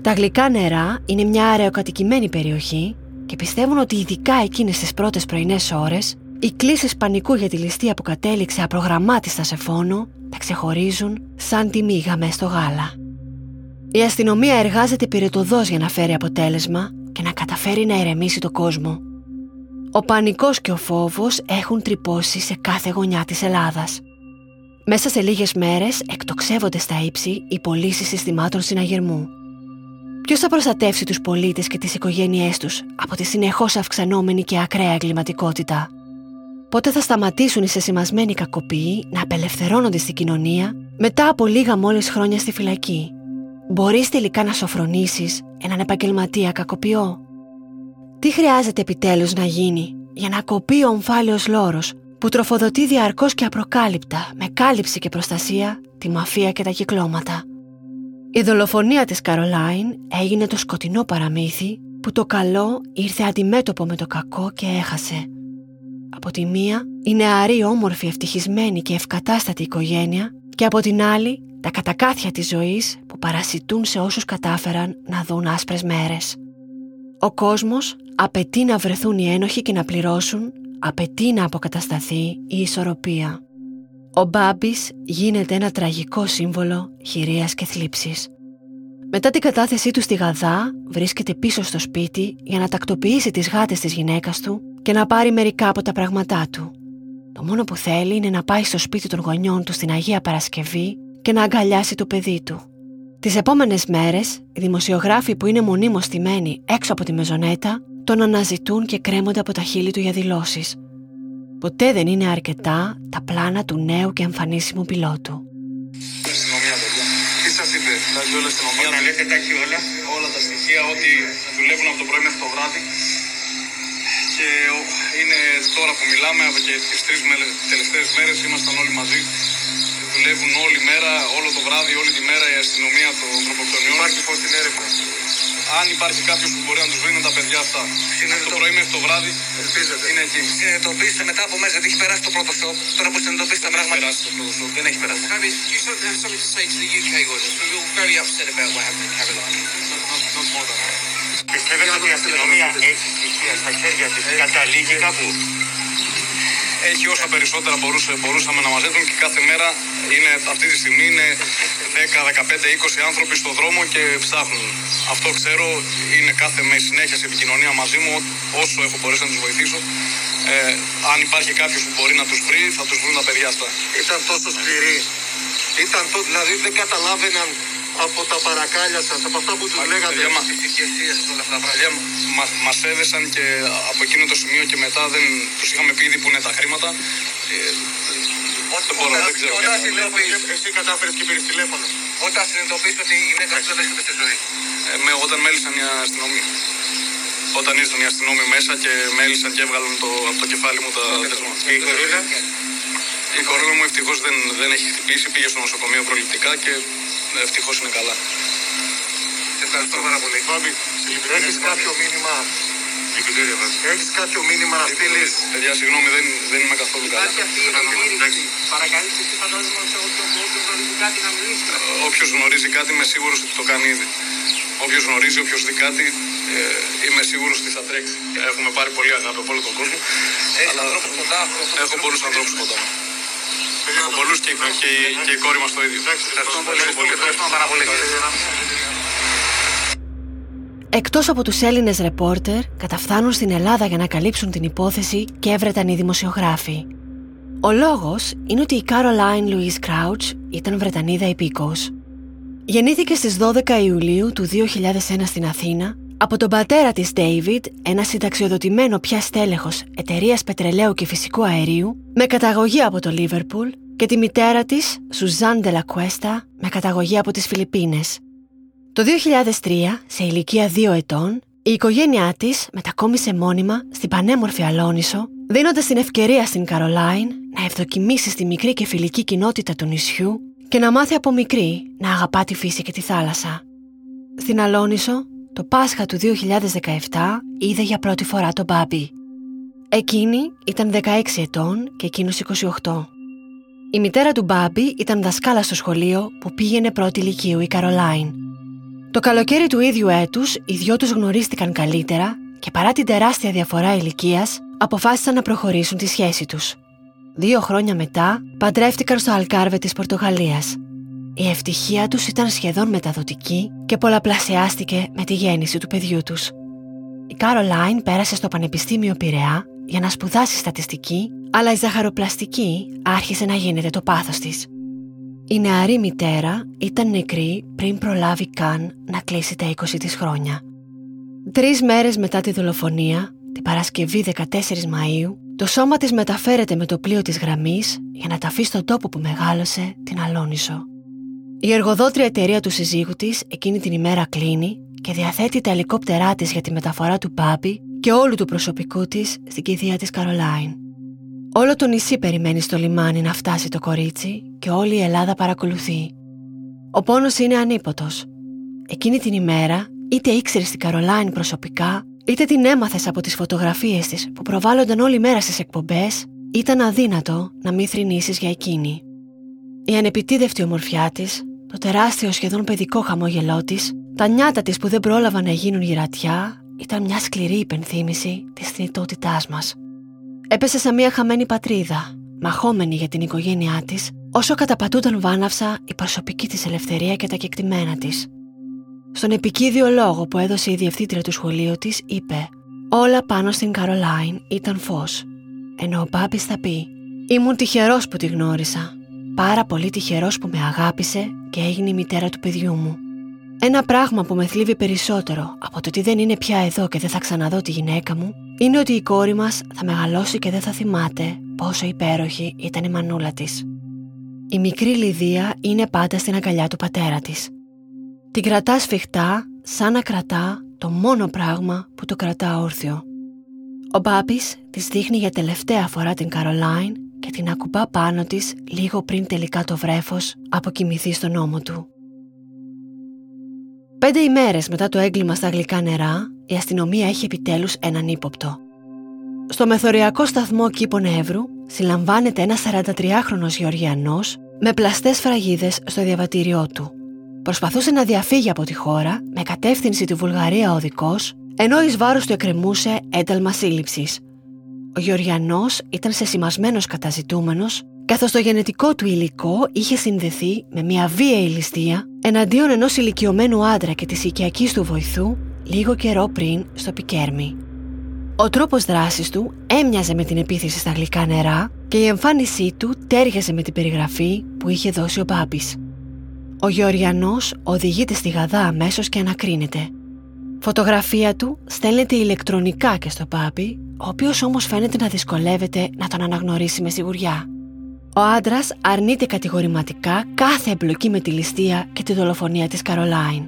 Τα γλυκά νερά είναι μια αεροκατοικημένη περιοχή και πιστεύουν ότι ειδικά εκείνες τις πρώτες πρωινές ώρες, οι κλήσεις πανικού για τη ληστεία που κατέληξε απρογραμμάτιστα σε φόνο τα ξεχωρίζουν σαν τη μύγα μέσα στο γάλα. Η αστυνομία εργάζεται πυρετοδός για να φέρει αποτέλεσμα και να καταφέρει να ερεμήσει το κόσμο. Ο πανικός και ο φόβος έχουν τρυπώσει σε κάθε γωνιά της Ελλάδας. Μέσα σε λίγες μέρες εκτοξεύονται στα ύψη οι πωλήσεις συστημάτων συναγερμού. Ποιος θα προστατεύσει τους πολίτες και τις οικογένειές τους από τη συνεχώς αυξανόμενη και ακραία εγκληματικότητα; Πότε θα σταματήσουν οι σεσημασμένοι κακοποιοί να απελευθερώνονται στην κοινωνία μετά από λίγα μόλις χρόνια στη φυλακή; Μπορείς τελικά να σοφρονήσεις έναν επαγγελματία κακοποιό; Τι χρειάζεται επιτέλους να γίνει για να κοπεί ο ομφάλιος λόρος που τροφοδοτεί διαρκώς και απροκάλυπτα με κάλυψη και προστασία τη μαφία και τα κυκλώματα. Η δολοφονία της Καρολάιν έγινε το σκοτεινό παραμύθι που το καλό ήρθε αντιμέτωπο με το κακό και έχασε. Από τη μία, η νεαρή όμορφη ευτυχισμένη και ευκατάστατη οικογένεια και από την άλλη, τα κατακάθια της ζωής που παρασιτούν σε όσους κατάφεραν να δουν άσπρες μέρες. Ο κόσμος απαιτεί να βρεθούν οι ένοχοι και να πληρώσουν, απαιτεί να αποκατασταθεί η ισορροπία. Ο Μπάμπης γίνεται ένα τραγικό σύμβολο χειρίας και θλίψης. Μετά την κατάθεσή του στη Γαδά, βρίσκεται πίσω στο σπίτι για να τακτοποιήσει τις γάτες της γυναίκας του και να πάρει μερικά από τα πράγματά του. Το μόνο που θέλει είναι να πάει στο σπίτι των γονιών του στην Αγία Παρασκευή και να αγκαλιάσει το παιδί του. Τις επόμενες μέρες, οι δημοσιογράφοι που είναι μονίμως στημένοι έξω από τη μεζονέτα τον αναζητούν και κρέμονται από τα χείλη του για δηλώσεις. Ποτέ δεν είναι αρκετά τα πλάνα του νέου και εμφανίσιμου πιλότου. Τι σας είπε, τα έχει όλα στην ομάδα. λέτε τα έχει όλα. Όλα τα στοιχεία, ότι δουλεύουν από το πρωί μέχρι το βράδυ. Και είναι τώρα που μιλάμε, και τις τρεις τελευταίες μέρες ήμασταν όλοι μαζί δουλεύουν όλη μέρα, όλο το βράδυ, όλη τη μέρα η αστυνομία των ανθρωποκτονιών. Υπάρχει φως στην έρευνα. Αν υπάρχει κάποιος που μπορεί να τους βρει με τα παιδιά αυτά. Είναι το πρωί μέχρι το βράδυ. Ελπίζετε. Είναι εκεί. Συνειδητοποίησε μετά από μέσα, γιατί έχει περάσει το πρώτο σοκ. Τώρα που συνειδητοποίησε τα πράγματα. Περάσει το πρώτο σοκ. Δεν έχει περάσει. Have you something to say to the UK audience? We were very upset about what happened in Caroline. Not more than that. Πιστεύετε ότι η αστυνομία έχει στοιχεία στα χέρια της, καταλήγει κάπου; Έχει όσα περισσότερα μπορούσε, μπορούσαμε να μαζέψουμε και κάθε μέρα είναι, αυτή τη στιγμή είναι 10, 15, 20 άνθρωποι στον δρόμο και ψάχνουν. Αυτό ξέρω, είναι κάθε με συνέχεια σε επικοινωνία μαζί μου, όσο έχω μπορέσει να τους βοηθήσω. Ε, αν υπάρχει κάποιος που μπορεί να τους βρει, θα τους βρουν τα παιδιά αυτά. Ήταν τόσο σκληροί. Ήταν το, δηλαδή δεν καταλάβαιναν από τα παρακάλια σας, από αυτά που τους λέγατε. Μας, μας, μας έδεσαν και από εκείνο το σημείο και μετά δεν τους είχαμε πει ήδη που είναι τα χρήματα. Ε, δεν μπορώ, δεν ξέρω. Όταν συνειδητοποιείς, εσύ κατάφερες και πήρες τηλέφωνο. Όταν συνειδητοποιείς ότι η γυναίκα σου δεν βρίσκεται στη ζωή. Ε, με, όταν μέλησαν οι αστυνομία. Όταν ήρθαν οι αστυνόμοι μέσα και μέλησαν και έβγαλαν το, από το κεφάλι μου τα δεσμά. Και η κορίνα. Η κορίνα μου ευτυχώς δεν, δεν έχει χτυπήσει, πήγε στο νοσοκομείο προληπτικά και ευτυχώς είναι καλά. Ευχαριστώ πάρα πολύ. Έχεις κάποιο μήνυμα; Έχεις κάποιο μήνυμα να στείλεις; Παιδιά, συγγνώμη, δεν, δεν είμαι καθόλου καλά. Παρακαλείτε εσύ φαντάζομαι σε όποιον γνωρίζει κάτι να μιλήσει. Όποιος γνωρίζει κάτι είμαι σίγουρος ότι το κάνει ήδη. Όποιος γνωρίζει, όποιος δει κάτι, ε, είμαι σίγουρος ότι θα τρέξει. Έχουμε πάρει πολύ αγάπη από όλο τον κόσμο. Έχεις ανθρώπους κοντά, Έχω πολλούς ανθρώπους κοντά μου. Έχω πολλούς και, και, και η κόρη μας το ίδιο. Ευχαριστώ πάρα πολύ. Εκτός από τους Έλληνες ρεπόρτερ, καταφθάνουν στην Ελλάδα για να καλύψουν την υπόθεση και έβρεταν οι δημοσιογράφοι. Ο λόγος είναι ότι η Caroline Louise Crouch ήταν Βρετανίδα υπήκος. Γεννήθηκε στις 12 Ιουλίου του 2001 στην Αθήνα από τον πατέρα της David, ένα συνταξιοδοτημένο πια στέλεχος εταιρείας πετρελαίου και φυσικού αερίου με καταγωγή από το Λίβερπουλ και τη μητέρα της, Suzanne de la Cuesta, με καταγωγή από τις Φιλιππίνες. Το 2003, σε ηλικία 2 ετών, η οικογένειά της μετακόμισε μόνιμα στην πανέμορφη Αλόνισο, δίνοντας την ευκαιρία στην Καρολάιν να ευδοκιμήσει στη μικρή και φιλική κοινότητα του νησιού και να μάθει από μικρή να αγαπά τη φύση και τη θάλασσα. Στην Αλόνισο, το Πάσχα του 2017 είδε για πρώτη φορά τον Μπάμπι. Εκείνη ήταν 16 ετών και εκείνος 28. Η μητέρα του Μπάμπι ήταν δασκάλα στο σχολείο που πήγαινε πρώτη ηλικίου η Καρολάιν. Το καλοκαίρι του ίδιου έτους, οι δυο τους γνωρίστηκαν καλύτερα και παρά την τεράστια διαφορά ηλικίας, αποφάσισαν να προχωρήσουν τη σχέση τους. Δύο χρόνια μετά, παντρεύτηκαν στο Αλκάρβε της Πορτογαλίας. Η ευτυχία τους ήταν σχεδόν μεταδοτική και πολλαπλασιάστηκε με τη γέννηση του παιδιού τους. Η Κάρολάιν πέρασε στο Πανεπιστήμιο Πειραιά για να σπουδάσει στατιστική, αλλά η ζαχαροπλαστική άρχισε να γίνεται το πάθος της. Η νεαρή μητέρα ήταν νεκρή πριν προλάβει καν να κλείσει τα 20 της χρόνια. Τρεις μέρες μετά τη δολοφονία, την Παρασκευή 14 Μαΐου, το σώμα της μεταφέρεται με το πλοίο της γραμμής για να ταφεί στον τόπο που μεγάλωσε την Αλόνισο. Η εργοδότρια εταιρεία του συζύγου της εκείνη την ημέρα κλείνει και διαθέτει τα ελικόπτερά της για τη μεταφορά του Πάπη και όλου του προσωπικού της στην κηδεία της Καρολάιν. Όλο το νησί περιμένει στο λιμάνι να φτάσει το κορίτσι και όλη η Ελλάδα παρακολουθεί. Ο πόνος είναι ανίποτος. Εκείνη την ημέρα, είτε ήξερε την Καρολάιν προσωπικά, είτε την έμαθες από τις φωτογραφίες της που προβάλλονταν όλη μέρα στις εκπομπές, ήταν αδύνατο να μην θρυνήσεις για εκείνη. Η ανεπιτίδευτη ομορφιά της, το τεράστιο σχεδόν παιδικό χαμόγελό της, τα νιάτα της που δεν πρόλαβαν να γίνουν γυρατιά, ήταν μια σκληρή υπενθύμηση της θνητότητάς μας. Έπεσε σε μια χαμένη πατρίδα, μαχόμενη για την οικογένειά της, όσο καταπατούνταν βάναυσα η προσωπική της ελευθερία και τα κεκτημένα της. Στον επικίδιο λόγο που έδωσε η διευθύντρια του σχολείου της, είπε: Όλα πάνω στην Καρολάιν ήταν φως. Ενώ ο Μπάμπης θα πει: Ήμουν τυχερός που τη γνώρισα. Πάρα πολύ τυχερός που με αγάπησε και έγινε η μητέρα του παιδιού μου. Ένα πράγμα που με θλίβει περισσότερο από το ότι δεν είναι πια εδώ και δεν θα ξαναδώ τη γυναίκα μου είναι ότι η κόρη μας θα μεγαλώσει και δεν θα θυμάται πόσο υπέροχη ήταν η μανούλα της. Η μικρή Λιδία είναι πάντα στην αγκαλιά του πατέρα της. Την κρατάς σφιχτά, σαν να κρατά το μόνο πράγμα που το κρατά όρθιο. Ο Μπάπη της δείχνει για τελευταία φορά την Καρολάιν και την ακουμπά πάνω της λίγο πριν τελικά το βρέφος αποκοιμηθεί στον ώμο του. Πέντε ημέρες μετά το έγκλημα στα γλυκά νερά, η αστυνομία έχει επιτέλους έναν ύποπτο. Στο μεθοριακό σταθμό Κήπων Εύρου συλλαμβάνεται ένας 43χρονος Γεωργιανός με πλαστές φραγίδες στο διαβατήριό του. Προσπαθούσε να διαφύγει από τη χώρα με κατεύθυνση τη Βουλγαρία οδικός, ενώ εις βάρος του εκκρεμούσε ένταλμα σύλληψης. Ο Γεωργιανός ήταν σεσημασμένος καταζητούμενος καθώς το γενετικό του υλικό είχε συνδεθεί με μια βίαιη ληστεία εναντίον ενός ηλικιωμένου άντρα και της οικιακής του βοηθού λίγο καιρό πριν στο Πικέρμι. Ο τρόπος δράσης του έμοιαζε με την επίθεση στα γλυκά νερά και η εμφάνισή του τέριαζε με την περιγραφή που είχε δώσει ο Μπάμπης. Ο Γεωργιανός οδηγείται στη Γαδά αμέσως και ανακρίνεται. Φωτογραφία του στέλνεται ηλεκτρονικά και στο Πάπη, ο οποίος όμως φαίνεται να δυσκολεύεται να τον αναγνωρίσει με σιγουριά. Ο άντρας αρνείται κατηγορηματικά κάθε εμπλοκή με τη ληστεία και τη δολοφονία της Καρολάιν.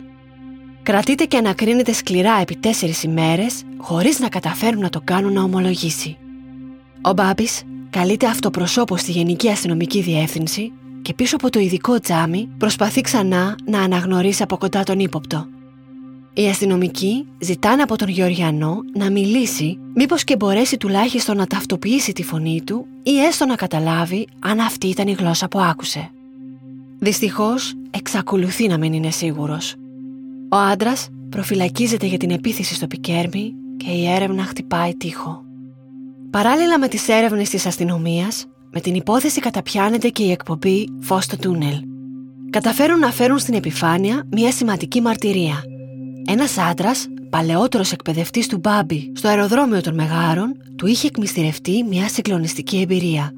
Κρατείται και ανακρίνεται σκληρά επί τέσσερις ημέρες, χωρίς να καταφέρουν να το κάνουν να ομολογήσει. Ο Μπάμπης καλείται αυτοπροσώπως στη Γενική Αστυνομική Διεύθυνση και πίσω από το ειδικό τζάμι προσπαθεί ξανά να αναγνωρίσει από κοντά τον ύποπτο. Οι αστυνομικοί ζητάνε από τον Γεωργιανό να μιλήσει μήπως και μπορέσει τουλάχιστον να ταυτοποιήσει τη φωνή του ή έστω να καταλάβει αν αυτή ήταν η γλώσσα που άκουσε. Δυστυχώς εξακολουθεί να μην είναι σίγουρος. Ο άντρας προφυλακίζεται για την επίθεση στο Πικέρμι και η έρευνα χτυπάει τείχο. Παράλληλα με τις έρευνες της αστυνομίας, με την υπόθεση καταπιάνεται και η εκπομπή «Φως στο τούνελ». Καταφέρουν να φέρουν στην επιφάνεια μια σημαντική μαρτυρία – ένας άντρας, παλαιότερος εκπαιδευτής του Μπάμπη στο αεροδρόμιο των Μεγάρων, του είχε εκμυστηρευτεί μια συγκλονιστική εμπειρία.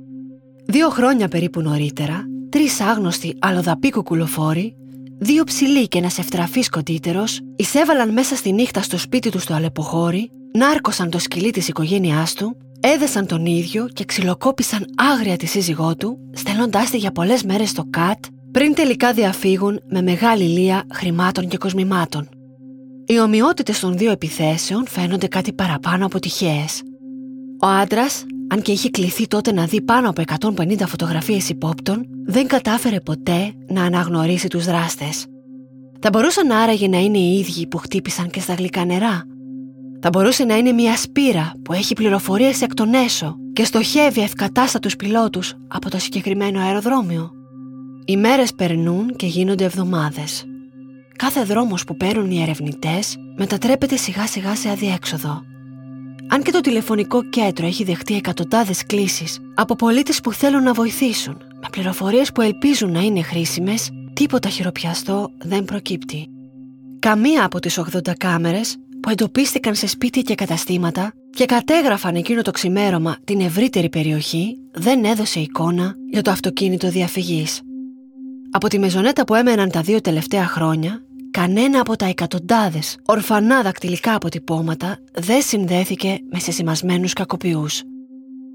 Δύο χρόνια περίπου νωρίτερα, τρεις άγνωστοι αλλοδαποί κουκουλοφόροι, δύο ψηλοί και ένας ευτραφής κοντύτερο, εισέβαλαν μέσα στη νύχτα στο σπίτι τους στο Αλεποχώρι, νάρκωσαν το σκυλί της οικογένειάς του, έδεσαν τον ίδιο και ξυλοκόπησαν άγρια τη σύζυγό του, στέλνοντάς τη για πολλές μέρες στο ΚΑΤ, πριν τελικά διαφύγουν με μεγάλη λία χρημάτων και κοσμημάτων. Οι ομοιότητες των δύο επιθέσεων φαίνονται κάτι παραπάνω από τυχαίες. Ο άντρας, αν και είχε κληθεί τότε να δει πάνω από 150 φωτογραφίες υπόπτων, δεν κατάφερε ποτέ να αναγνωρίσει τους δράστες. Θα μπορούσαν άραγε να είναι οι ίδιοι που χτύπησαν και στα γλυκά νερά. Θα μπορούσε να είναι μια σπήρα που έχει πληροφορίες εκ των έσω και στοχεύει ευκατάστατους πιλότους από το συγκεκριμένο αεροδρόμιο. Οι μέρες περνούν και γίνονται εβδομάδες. Κάθε δρόμος που παίρνουν οι ερευνητές μετατρέπεται σιγά σιγά σε αδιέξοδο. Αν και το τηλεφωνικό κέντρο έχει δεχτεί εκατοντάδες κλήσεις από πολίτες που θέλουν να βοηθήσουν, με πληροφορίες που ελπίζουν να είναι χρήσιμες, τίποτα χειροπιαστό δεν προκύπτει. Καμία από τις 80 κάμερες που εντοπίστηκαν σε σπίτια και καταστήματα και κατέγραφαν εκείνο το ξημέρωμα την ευρύτερη περιοχή δεν έδωσε εικόνα για το αυτοκίνητο διαφυγής. Από τη μεζονέτα που έμεναν τα δύο τελευταία χρόνια, κανένα από τα εκατοντάδες ορφανά δακτυλικά αποτυπώματα δεν συνδέθηκε με σεσημασμένους κακοποιούς.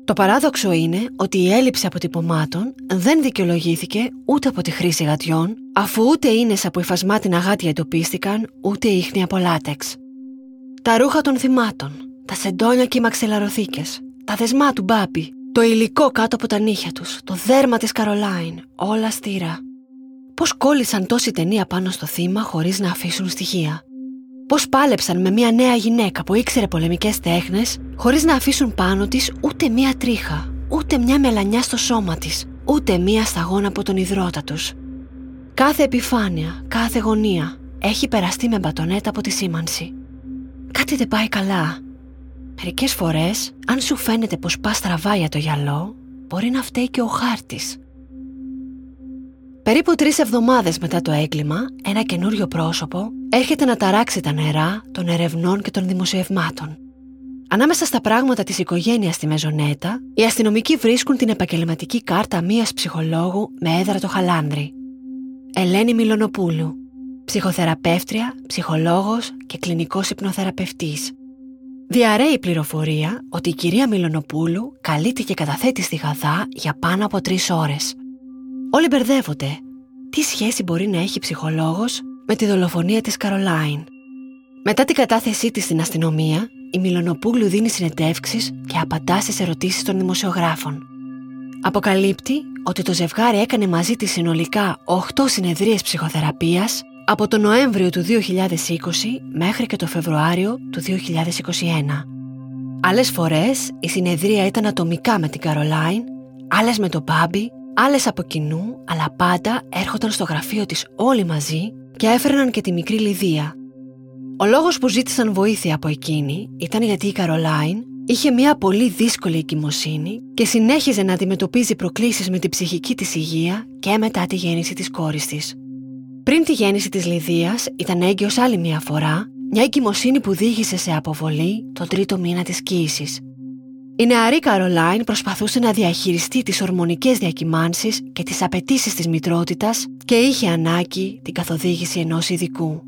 Το παράδοξο είναι ότι η έλλειψη αποτυπωμάτων δεν δικαιολογήθηκε ούτε από τη χρήση γατιών, αφού ούτε ίνες από υφασμάτινα γάτια εντοπίστηκαν, ούτε ίχνη από λάτεξ. Τα ρούχα των θυμάτων, τα σεντόνια και οι μαξιλαροθήκες, τα δεσμά του Μπάμπη, το υλικό κάτω από τα νύχια τους, το δέρμα της Καρολάιν, όλα στήρα. Πώς κόλλησαν τόση ταινία πάνω στο θύμα χωρίς να αφήσουν στοιχεία; Πώς πάλεψαν με μια νέα γυναίκα που ήξερε πολεμικές τέχνες χωρίς να αφήσουν πάνω της ούτε μια τρίχα, ούτε μια μελανιά στο σώμα της, ούτε μια σταγόνα από τον υδρότα τους; Κάθε επιφάνεια, κάθε γωνία έχει περαστεί με μπατονέτα από τη σήμανση. Κάτι δεν πάει καλά. Μερικές φορές, αν σου φαίνεται πως πας στραβά για το γυαλό, μπορεί να φταίει και ο χάρτης. Περίπου τρεις εβδομάδες μετά το έγκλημα, ένα καινούριο πρόσωπο έρχεται να ταράξει τα νερά των ερευνών και των δημοσιευμάτων. Ανάμεσα στα πράγματα της οικογένειας στη Μεζονέτα, οι αστυνομικοί βρίσκουν την επαγγελματική κάρτα μίας ψυχολόγου με έδρα το Χαλάνδρη. Ελένη Μιλονοπούλου, ψυχοθεραπεύτρια, ψυχολόγος και κλινικός υπνοθεραπευτής. Διαρρέει η πληροφορία ότι η κυρία Μιλονοπούλου καλείται και καταθέτει στη Γαδά για πάνω από τρεις ώρες. Όλοι μπερδεύονται. Τι σχέση μπορεί να έχει ψυχολόγος με τη δολοφονία της Καρολάιν; Μετά την κατάθεσή της στην αστυνομία, η Μιλονοπούλου δίνει συνεντεύξεις και απαντά στις ερωτήσεις των δημοσιογράφων. Αποκαλύπτει ότι το ζευγάρι έκανε μαζί της συνολικά 8 συνεδρίες ψυχοθεραπείας από τον Νοέμβριο του 2020 μέχρι και το Φεβρουάριο του 2021. Άλλες φορές η συνεδρία ήταν ατομικά με την Καρολάιν, άλλες με τον Μπάμπι Άλλες από κοινού, αλλά πάντα έρχονταν στο γραφείο της όλοι μαζί και έφερναν και τη μικρή Λιδία. Ο λόγος που ζήτησαν βοήθεια από εκείνη ήταν γιατί η Καρολάιν είχε μια πολύ δύσκολη εγκυμοσύνη και συνέχιζε να αντιμετωπίζει προκλήσεις με την ψυχική της υγεία και μετά τη γέννηση της κόρης της. Πριν τη γέννηση της Λιδίας ήταν έγκυος άλλη μια φορά, μια εγκυμοσύνη που δίγησε σε αποβολή τον τρίτο μήνα της κοίησης. Η νεαρή Καρολάιν προσπαθούσε να διαχειριστεί τις ορμονικές διακυμάνσεις και τις απαιτήσεις της μητρότητας και είχε ανάγκη την καθοδήγηση ενός ειδικού.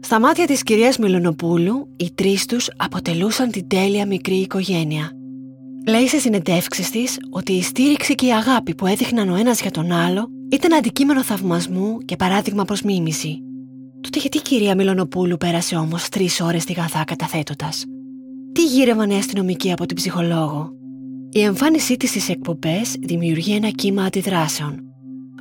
Στα μάτια της κυρίας Μιλονοπούλου, οι τρεις τους αποτελούσαν την τέλεια μικρή οικογένεια. Λέει σε συνεντεύξεις της ότι η στήριξη και η αγάπη που έδειχναν ο ένας για τον άλλο ήταν αντικείμενο θαυμασμού και παράδειγμα προς μίμηση. Τότε γιατί η κυρία Μιλονοπούλου πέρασε όμως τρεις ώρες στη Γαδά καταθέτοντας; Τι γύρευαν οι αστυνομικοί από την ψυχολόγο; Η εμφάνισή της στις εκπομπές δημιουργεί ένα κύμα αντιδράσεων.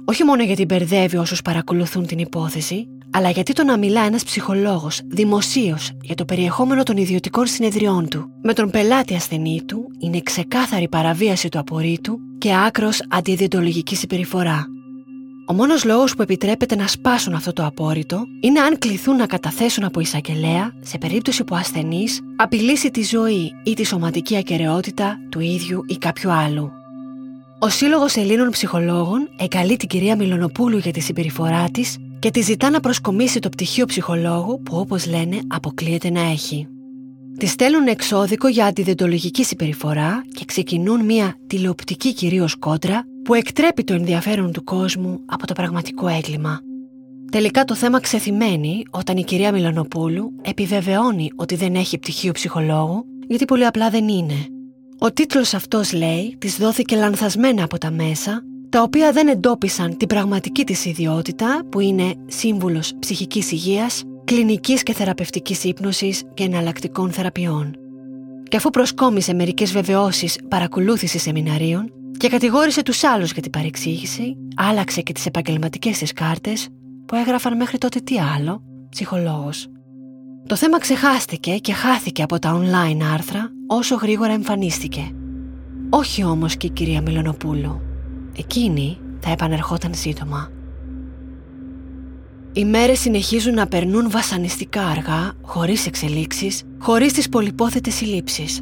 Όχι μόνο γιατί μπερδεύει όσους παρακολουθούν την υπόθεση, αλλά γιατί το να μιλά ένας ψυχολόγος δημοσίως για το περιεχόμενο των ιδιωτικών συνεδριών του με τον πελάτη ασθενή του είναι ξεκάθαρη παραβίαση του απορρίτου και άκρος αντιδιαιτολογική συμπεριφορά. Ο μόνος λόγος που επιτρέπεται να σπάσουν αυτό το απόρριτο είναι αν κληθούν να καταθέσουν από εισαγγελέα σε περίπτωση που ο ασθενής απειλήσει τη ζωή ή τη σωματική ακαιρεότητα του ίδιου ή κάποιου άλλου. Ο Σύλλογος Ελλήνων Ψυχολόγων εγκαλεί την κυρία Μιλονοπούλου για τη συμπεριφορά της και τη ζητά να προσκομίσει το πτυχίο ψυχολόγου που όπως λένε αποκλείεται να έχει. Τη στέλνουν εξώδικο για αντιδεντολογική συμπεριφορά και ξεκινούν μια τηλεοπτική κυρίως κόντρα που εκτρέπει το ενδιαφέρον του κόσμου από το πραγματικό έγκλημα. Τελικά το θέμα ξεθυμένει όταν η κυρία Μιλανοπούλου επιβεβαιώνει ότι δεν έχει πτυχίο ψυχολόγου, γιατί πολύ απλά δεν είναι. Ο τίτλος αυτός λέει της δόθηκε λανθασμένα από τα μέσα, τα οποία δεν εντόπισαν την πραγματική της ιδιότητα που είναι σύμβουλος ψυχικής υγείας, κλινικής και θεραπευτικής ύπνωσης και εναλλακτικών θεραπείων. Και αφού προσκόμισε μερικές βεβαιώσεις παρακολούθησης σεμιναρίων, και κατηγόρησε τους άλλους για την παρεξήγηση, άλλαξε και τις επαγγελματικές της κάρτες που έγραφαν μέχρι τότε τι άλλο, ψυχολόγος. Το θέμα ξεχάστηκε και χάθηκε από τα online άρθρα όσο γρήγορα εμφανίστηκε. Όχι όμως και η κυρία Μιλονοπούλου. Εκείνη θα επανερχόταν σύντομα. Οι μέρες συνεχίζουν να περνούν βασανιστικά αργά, χωρίς εξελίξεις, χωρίς τις πολυπόθετες συλλήψεις.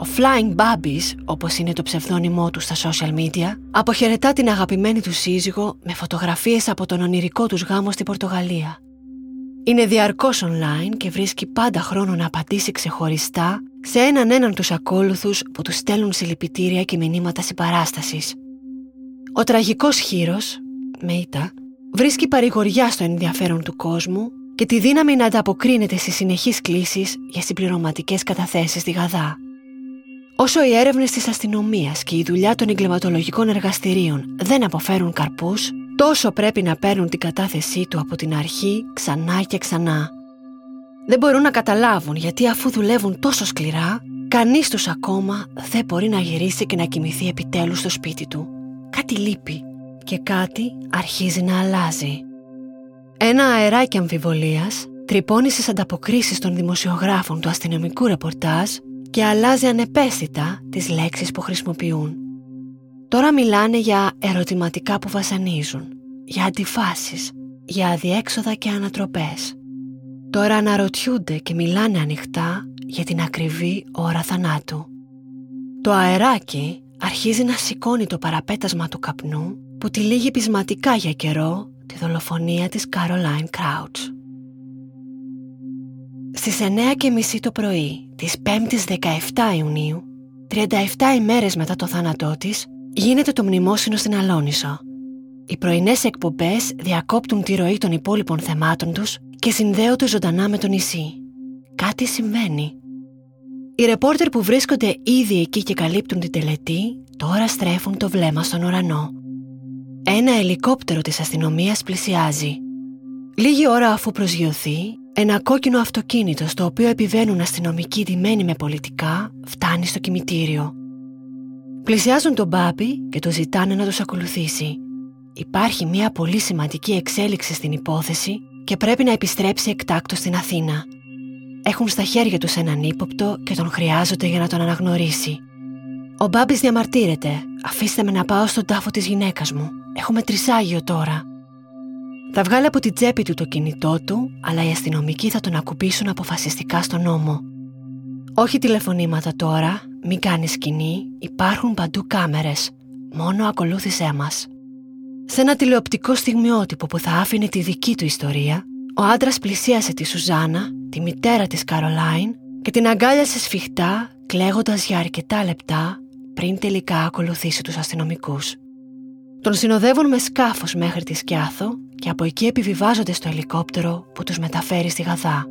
Ο Flying Babbies, όπως είναι το ψευδόνυμό του στα social media, αποχαιρετά την αγαπημένη του σύζυγο με φωτογραφίες από τον ονειρικό τους γάμο στην Πορτογαλία. Είναι διαρκώς online και βρίσκει πάντα χρόνο να απαντήσει ξεχωριστά σε έναν έναν τους ακόλουθους που τους στέλνουν συλληπιτήρια και μηνύματα συμπαράστασης. Ο τραγικός χείρος, με ήττα, βρίσκει παρηγοριά στο ενδιαφέρον του κόσμου και τη δύναμη να ανταποκρίνεται στις συνεχείς κλήσεις για συμπληρωματικές καταθέσεις στη Γαδά. Όσο οι έρευνες της αστυνομίας και η δουλειά των εγκληματολογικών εργαστηρίων δεν αποφέρουν καρπούς, τόσο πρέπει να παίρνουν την κατάθεσή του από την αρχή ξανά και ξανά. Δεν μπορούν να καταλάβουν γιατί αφού δουλεύουν τόσο σκληρά, κανείς τους ακόμα δεν μπορεί να γυρίσει και να κοιμηθεί επιτέλους στο σπίτι του. Κάτι λείπει και κάτι αρχίζει να αλλάζει. Ένα αεράκι αμφιβολίας τρυπώνει στις ανταποκρίσεις των δημοσιογράφων του αστυνομικού ρεπορτάζ και αλλάζει ανεπαίσθητα τις λέξεις που χρησιμοποιούν. Τώρα μιλάνε για ερωτηματικά που βασανίζουν, για αντιφάσεις, για αδιέξοδα και ανατροπές. Τώρα αναρωτιούνται και μιλάνε ανοιχτά για την ακριβή ώρα θανάτου. Το αεράκι αρχίζει να σηκώνει το παραπέτασμα του καπνού που τυλίγει πεισματικά για καιρό τη δολοφονία της Caroline Crouch. Στις 9 και μισή το πρωί της 5ης 17 Ιουνίου, 37 ημέρες μετά το θάνατό της, γίνεται το μνημόσυνο στην Αλόνισο. Οι πρωινές εκπομπές διακόπτουν τη ροή των υπόλοιπων θεμάτων τους και συνδέονται ζωντανά με το νησί. Κάτι συμβαίνει. Οι ρεπόρτερ που βρίσκονται ήδη εκεί και καλύπτουν την τελετή, τώρα στρέφουν το βλέμμα στον ουρανό. Ένα ελικόπτερο της αστυνομίας πλησιάζει. Λίγη ώρα αφού προσγειωθεί, ένα κόκκινο αυτοκίνητο στο οποίο επιβαίνουν αστυνομικοί ντυμένοι με πολιτικά φτάνει στο κημητήριο. Πλησιάζουν τον Μπάμπη και το ζητάνε να τους ακολουθήσει. Υπάρχει μια πολύ σημαντική εξέλιξη στην υπόθεση και πρέπει να επιστρέψει εκτάκτο στην Αθήνα. Έχουν στα χέρια τους έναν ύποπτο και τον χρειάζονται για να τον αναγνωρίσει. Ο Μπάμπης διαμαρτύρεται. Αφήστε με να πάω στον τάφο της γυναίκας μου. Έχουμε τρισάγιο τώρα. Θα βγάλει από την τσέπη του το κινητό του, αλλά οι αστυνομικοί θα τον ακουμπήσουν αποφασιστικά στον νόμο. Όχι τηλεφωνήματα τώρα, μην κάνει σκηνή, υπάρχουν παντού κάμερες. Μόνο ακολούθησέ μας. Σε ένα τηλεοπτικό στιγμιότυπο που θα άφηνε τη δική του ιστορία, ο άντρας πλησίασε τη Σουζάνα, τη μητέρα της Καρολάιν, και την αγκάλιασε σφιχτά, κλαίγοντας για αρκετά λεπτά, πριν τελικά ακολουθήσει τους αστυνομικούς. Τον συνοδεύουν με σκάφος μέχρι τη Σκιάθο και από εκεί επιβιβάζονται στο ελικόπτερο που τους μεταφέρει στη Γαδά.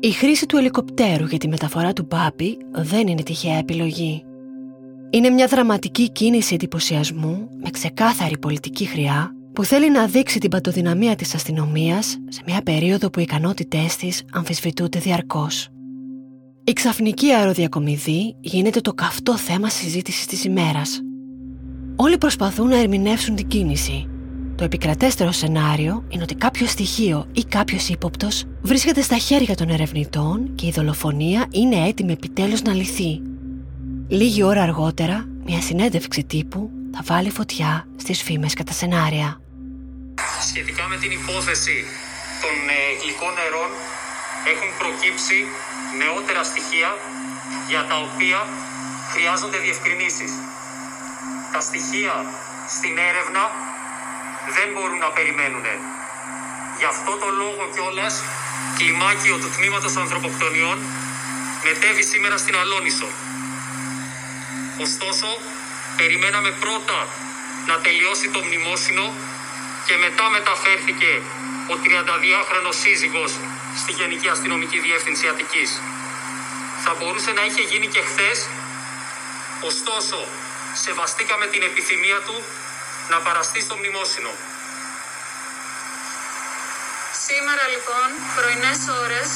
Η χρήση του ελικοπτέρου για τη μεταφορά του Μπάπη δεν είναι τυχαία επιλογή. Είναι μια δραματική κίνηση εντυπωσιασμού με ξεκάθαρη πολιτική χρειά που θέλει να δείξει την παντοδυναμία της αστυνομίας σε μια περίοδο που οι ικανότητές της αμφισβητούνται διαρκώς. Η ξαφνική αεροδιακομιδή γίνεται το καυτό θέμα συζήτησης της ημέρας. Όλοι προσπαθούν να ερμηνεύσουν την κίνηση. Το επικρατέστερο σενάριο είναι ότι κάποιο στοιχείο ή κάποιος ύποπτος βρίσκεται στα χέρια των ερευνητών και η δολοφονία είναι έτοιμη επιτέλους να λυθεί. Λίγη ώρα αργότερα, μια συνέντευξη τύπου θα βάλει φωτιά στις φήμες κατά σενάρια. Σχετικά με την υπόθεση των ε, γλυκών νερών έχουν προκύψει νεότερα στοιχεία για τα οποία χρειάζονται διευκρινήσεις. Τα στοιχεία στην έρευνα δεν μπορούν να περιμένουν. Γι' αυτό το λόγο κιόλας κλιμάκιο του τμήματος ανθρωποκτονιών μετέβη σήμερα στην Αλόνισο. Ωστόσο, περιμέναμε πρώτα να τελειώσει το μνημόσυνο και μετά μεταφέρθηκε ο 32χρονος σύζυγος στη Γενική Αστυνομική Διεύθυνση Αττικής. Θα μπορούσε να είχε γίνει και χθες, ωστόσο σεβαστήκαμε την επιθυμία του να παραστεί στο μνημόσυνο. Σήμερα λοιπόν, πρωινές ώρες,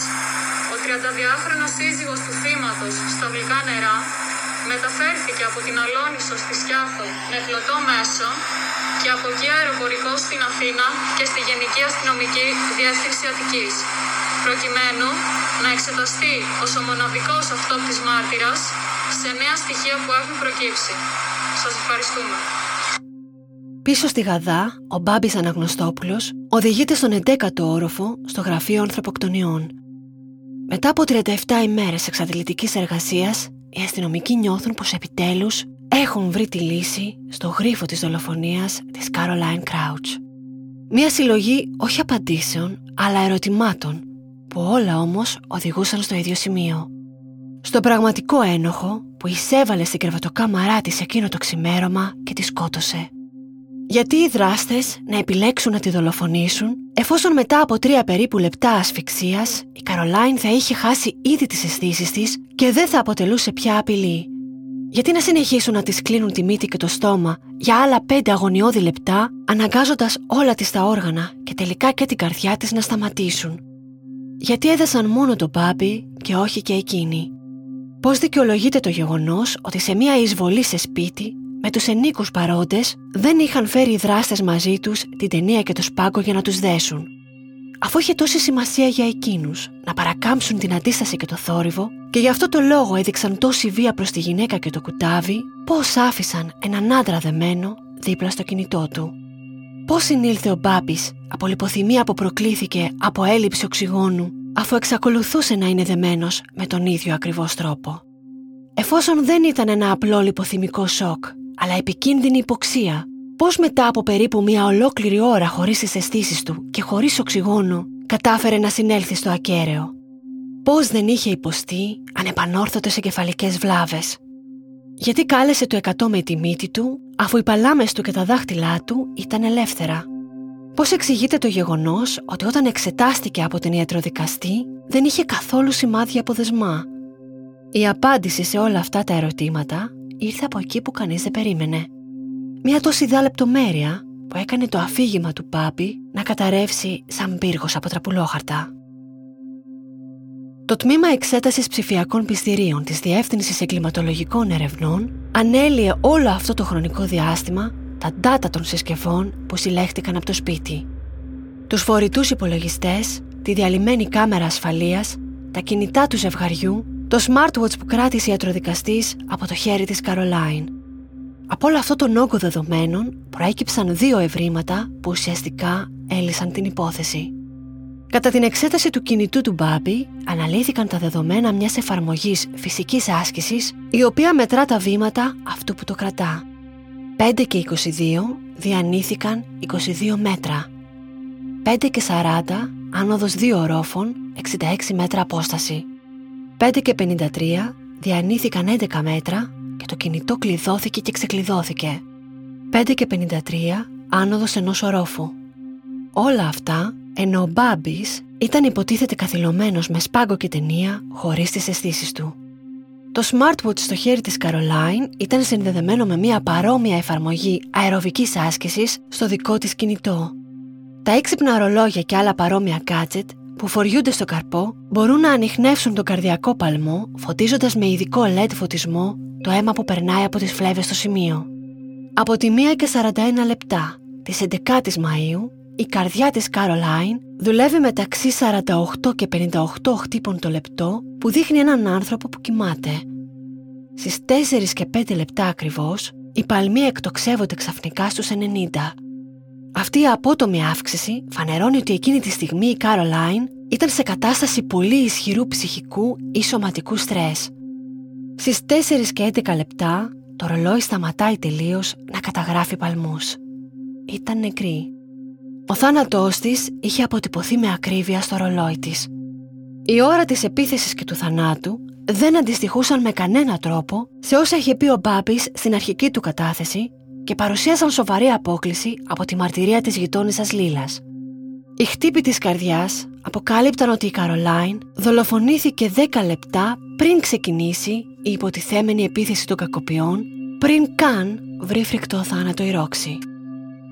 ο 32χρονος σύζυγος του θύματος στα γλυκά νερά μεταφέρθηκε από την Αλόνισο στη Σκιάθο με πλωτό μέσο και από εκεί αεροπορικό στην Αθήνα και στη Γενική Αστυνομική Διεύθυνση Αττικής, προκειμένου να εξεταστεί ως ο μοναδικός αυτόπτης μάρτυρας σε νέα στοιχεία που έχουν προκύψει. Σας ευχαριστούμε. Πίσω στη Γαδά, ο Μπάμπης Αναγνωστόπουλος οδηγείται στον 11ο όροφο στο γραφείο ανθρωποκτονιών. Μετά από 37 ημέρες εξαντλητικής εργασίας, οι αστυνομικοί νιώθουν πως επιτέλους έχουν βρει τη λύση στο γρίφο της δολοφονίας της Caroline Crouch. Μία συλλογή όχι απαντήσεων, αλλά ερωτημάτων, που όλα όμως οδηγούσαν στο ίδιο σημείο. Στο πραγματικό ένοχο που εισέβαλε στην κρεβατοκάμαρά της εκείνο το ξημέρωμα και τη σκότωσε. Γιατί οι δράστες να επιλέξουν να τη δολοφονήσουν, εφόσον μετά από τρία περίπου λεπτά ασφυξίας, η Καρολάιν θα είχε χάσει ήδη τις αισθήσεις της και δεν θα αποτελούσε πια απειλή. Γιατί να συνεχίσουν να της κλείνουν τη μύτη και το στόμα για άλλα πέντε αγωνιώδη λεπτά, αναγκάζοντας όλα της τα όργανα και τελικά και την καρδιά της να σταματήσουν. Γιατί έδεσαν μόνο τον Μπάμπι και όχι και εκείνη. Πώς δικαιολογείται το γεγονός ότι σε μια εισβολή σε σπίτι με τους ενίκους παρόντες δεν είχαν φέρει οι δράστες μαζί τους την ταινία και το σπάγκο για να τους δέσουν. Αφού είχε τόση σημασία για εκείνους να παρακάμψουν την αντίσταση και το θόρυβο και γι' αυτό το λόγο έδειξαν τόση βία προς τη γυναίκα και το κουτάβι, πώς άφησαν έναν άντρα δεμένο δίπλα στο κινητό του. Πώς συνήλθε ο Μπάμπης από λιποθυμία που προκλήθηκε από έλλειψη οξυγόνου αφού εξακολουθούσε να είναι δεμένος με τον ίδιο ακριβώς τρόπο. Εφόσον δεν ήταν ένα απλό λιποθυμικό σοκ αλλά επικίνδυνη υποξία. Πώς μετά από περίπου μια ολόκληρη ώρα χωρίς τις αισθήσεις του και χωρίς οξυγόνο κατάφερε να συνέλθει στο ακέραιο; Πώς δεν είχε υποστεί ανεπανόρθωτες εγκεφαλικές βλάβες; Γιατί κάλεσε το εκατό με τη μύτη του αφού οι παλάμες του και τα δάχτυλά του ήταν ελεύθερα; Πώς εξηγείται το γεγονός ότι όταν εξετάστηκε από την ιατροδικαστή δεν είχε καθόλου σημάδια από δεσμά. Η απάντηση σε όλα αυτά τα ερωτήματα ήρθε από εκεί που κανείς δεν περίμενε. Μια τόση δά λεπτομέρεια που έκανε το αφήγημα του Πάπη να καταρρεύσει σαν πύργος από τραπουλόχαρτα. Το τμήμα εξέτασης ψηφιακών πιστηρίων της Διεύθυνσης Εγκληματολογικών Ερευνών ανέλυε όλο αυτό το χρονικό διάστημα τα data των συσκευών που συλλέχτηκαν από το σπίτι. Τους φορητούς υπολογιστές, τη διαλυμένη κάμερα ασφαλείας, τα κινητά του ζευγαριού το smartwatch που κράτησε η ιατροδικαστής από το χέρι της Καρολάιν. Από όλο αυτό τον όγκο δεδομένων προέκυψαν δύο ευρήματα που ουσιαστικά έλυσαν την υπόθεση. Κατά την εξέταση του κινητού του Μπάμπη, αναλύθηκαν τα δεδομένα μιας εφαρμογής φυσικής άσκησης, η οποία μετρά τα βήματα αυτού που το κρατά. 5 και 22 διανύθηκαν 22 μέτρα. 5 και 40 άνοδος 2 ορόφων, 66 μέτρα απόσταση. 5 και 53 διανύθηκαν 11 μέτρα και το κινητό κλειδώθηκε και ξεκλειδώθηκε. 5 και 53 άνοδος ενός ορόφου. Όλα αυτά ενώ ο Μπάμπης ήταν υποτίθεται καθυλωμένος με σπάγκο και ταινία χωρίς τις αισθήσεις του. Το smartwatch στο χέρι της Caroline ήταν συνδεδεμένο με μια παρόμοια εφαρμογή αεροβικής άσκησης στο δικό της κινητό. Τα έξυπνα ρολόγια και άλλα παρόμοια gadget που φοριούνται στο καρπό μπορούν να ανοιχνεύσουν τον καρδιακό παλμό φωτίζοντας με ειδικό LED φωτισμό το αίμα που περνάει από τις φλέβες στο σημείο. Από τη 1 και 41 λεπτά της 11 η Μαΐου η καρδιά της Caroline δουλεύει μεταξύ 48 και 58 χτύπων το λεπτό που δείχνει έναν άνθρωπο που κοιμάται. Στις 4 και 5 λεπτά ακριβώς οι παλμοί εκτοξεύονται ξαφνικά στους 90 αυτή η απότομη αύξηση φανερώνει ότι εκείνη τη στιγμή η Κάρολάιν ήταν σε κατάσταση πολύ ισχυρού ψυχικού ή σωματικού στρες. Στις 4 και 11 λεπτά το ρολόι σταματάει τελείως να καταγράφει παλμούς. Ήταν νεκρή. Ο θάνατός της είχε αποτυπωθεί με ακρίβεια στο ρολόι της. Η ώρα της επίθεσης και του θανάτου δεν αντιστοιχούσαν με κανένα τρόπο σε όσα είχε πει ο Μπάμπης στην αρχική του κατάθεση και παρουσίασαν σοβαρή απόκληση από τη μαρτυρία της γειτόνισσας Λίλας. Οι χτύποι της καρδιάς αποκάλυπταν ότι η Καρολάιν δολοφονήθηκε 10 λεπτά πριν ξεκινήσει η υποτιθέμενη επίθεση των κακοποιών, πριν καν βρει φρικτό θάνατο η ρόξη.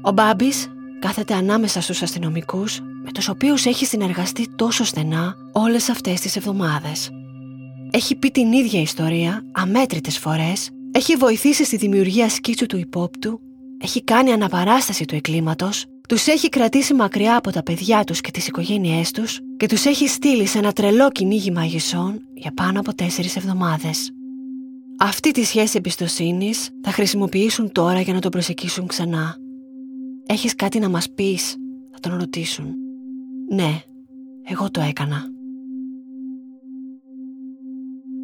Ο Μπάμπης κάθεται ανάμεσα στους αστυνομικούς με τους οποίους έχει συνεργαστεί τόσο στενά όλες αυτές τις εβδομάδες. Έχει πει την ίδια ιστορία αμέτρητες φορές έχει βοηθήσει στη δημιουργία σκίτσου του υπόπτου, έχει κάνει αναπαράσταση του εκκλήματος, τους έχει κρατήσει μακριά από τα παιδιά τους και τις οικογένειές τους και τους έχει στείλει σε ένα τρελό κυνήγι μαγισσών για πάνω από τέσσερις εβδομάδες. Αυτή τη σχέση εμπιστοσύνης θα χρησιμοποιήσουν τώρα για να τον προσεκίσουν ξανά. Έχεις κάτι να μας πεις, θα τον ρωτήσουν. Ναι, εγώ το έκανα.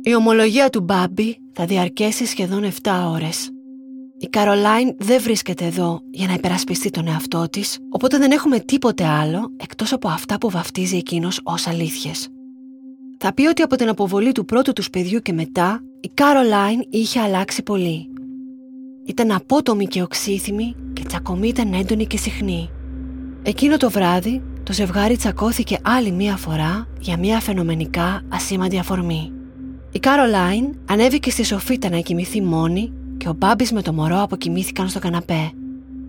Η ομολογία του Μπάμπη θα διαρκέσει σχεδόν 7 ώρες. Η Καρολάιν δεν βρίσκεται εδώ για να υπερασπιστεί τον εαυτό της, οπότε δεν έχουμε τίποτε άλλο εκτός από αυτά που βαφτίζει εκείνος ως αλήθειες. Θα πει ότι από την αποβολή του πρώτου τους παιδιού και μετά, η Καρολάιν είχε αλλάξει πολύ. ήταν απότομη και οξύθυμη και τσακωμή ήταν έντονη και συχνή. Εκείνο το βράδυ το ζευγάρι τσακώθηκε άλλη μία φορά για μία φαινομενικά ασήμαντη αφορμή. Η Κάρολάιν ανέβηκε στη σοφίτα να κοιμηθεί μόνη και ο Μπάμπης με το μωρό αποκοιμήθηκαν στο καναπέ.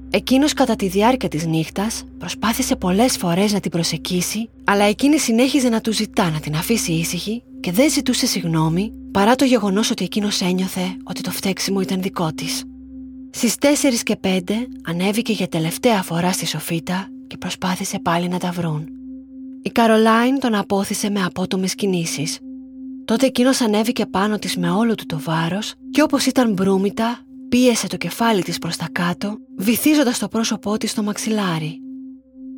Εκείνος κατά τη διάρκεια της νύχτας προσπάθησε πολλές φορές να την προσεκίσει, αλλά εκείνη συνέχιζε να του ζητά να την αφήσει ήσυχη και δεν ζητούσε συγγνώμη παρά το γεγονός ότι εκείνος ένιωθε ότι το φταίξιμο ήταν δικό της. Στις 4 και 5 ανέβηκε για τελευταία φορά στη σοφίτα και προσπάθησε πάλι να τα βρουν. Η Καρολάιν τον απόθυσε με απότομες κινήσεις. Τότε εκείνος ανέβηκε πάνω της με όλο του το βάρος και όπως ήταν μπρούμητα πίεσε το κεφάλι της προς τα κάτω βυθίζοντας το πρόσωπό της στο μαξιλάρι.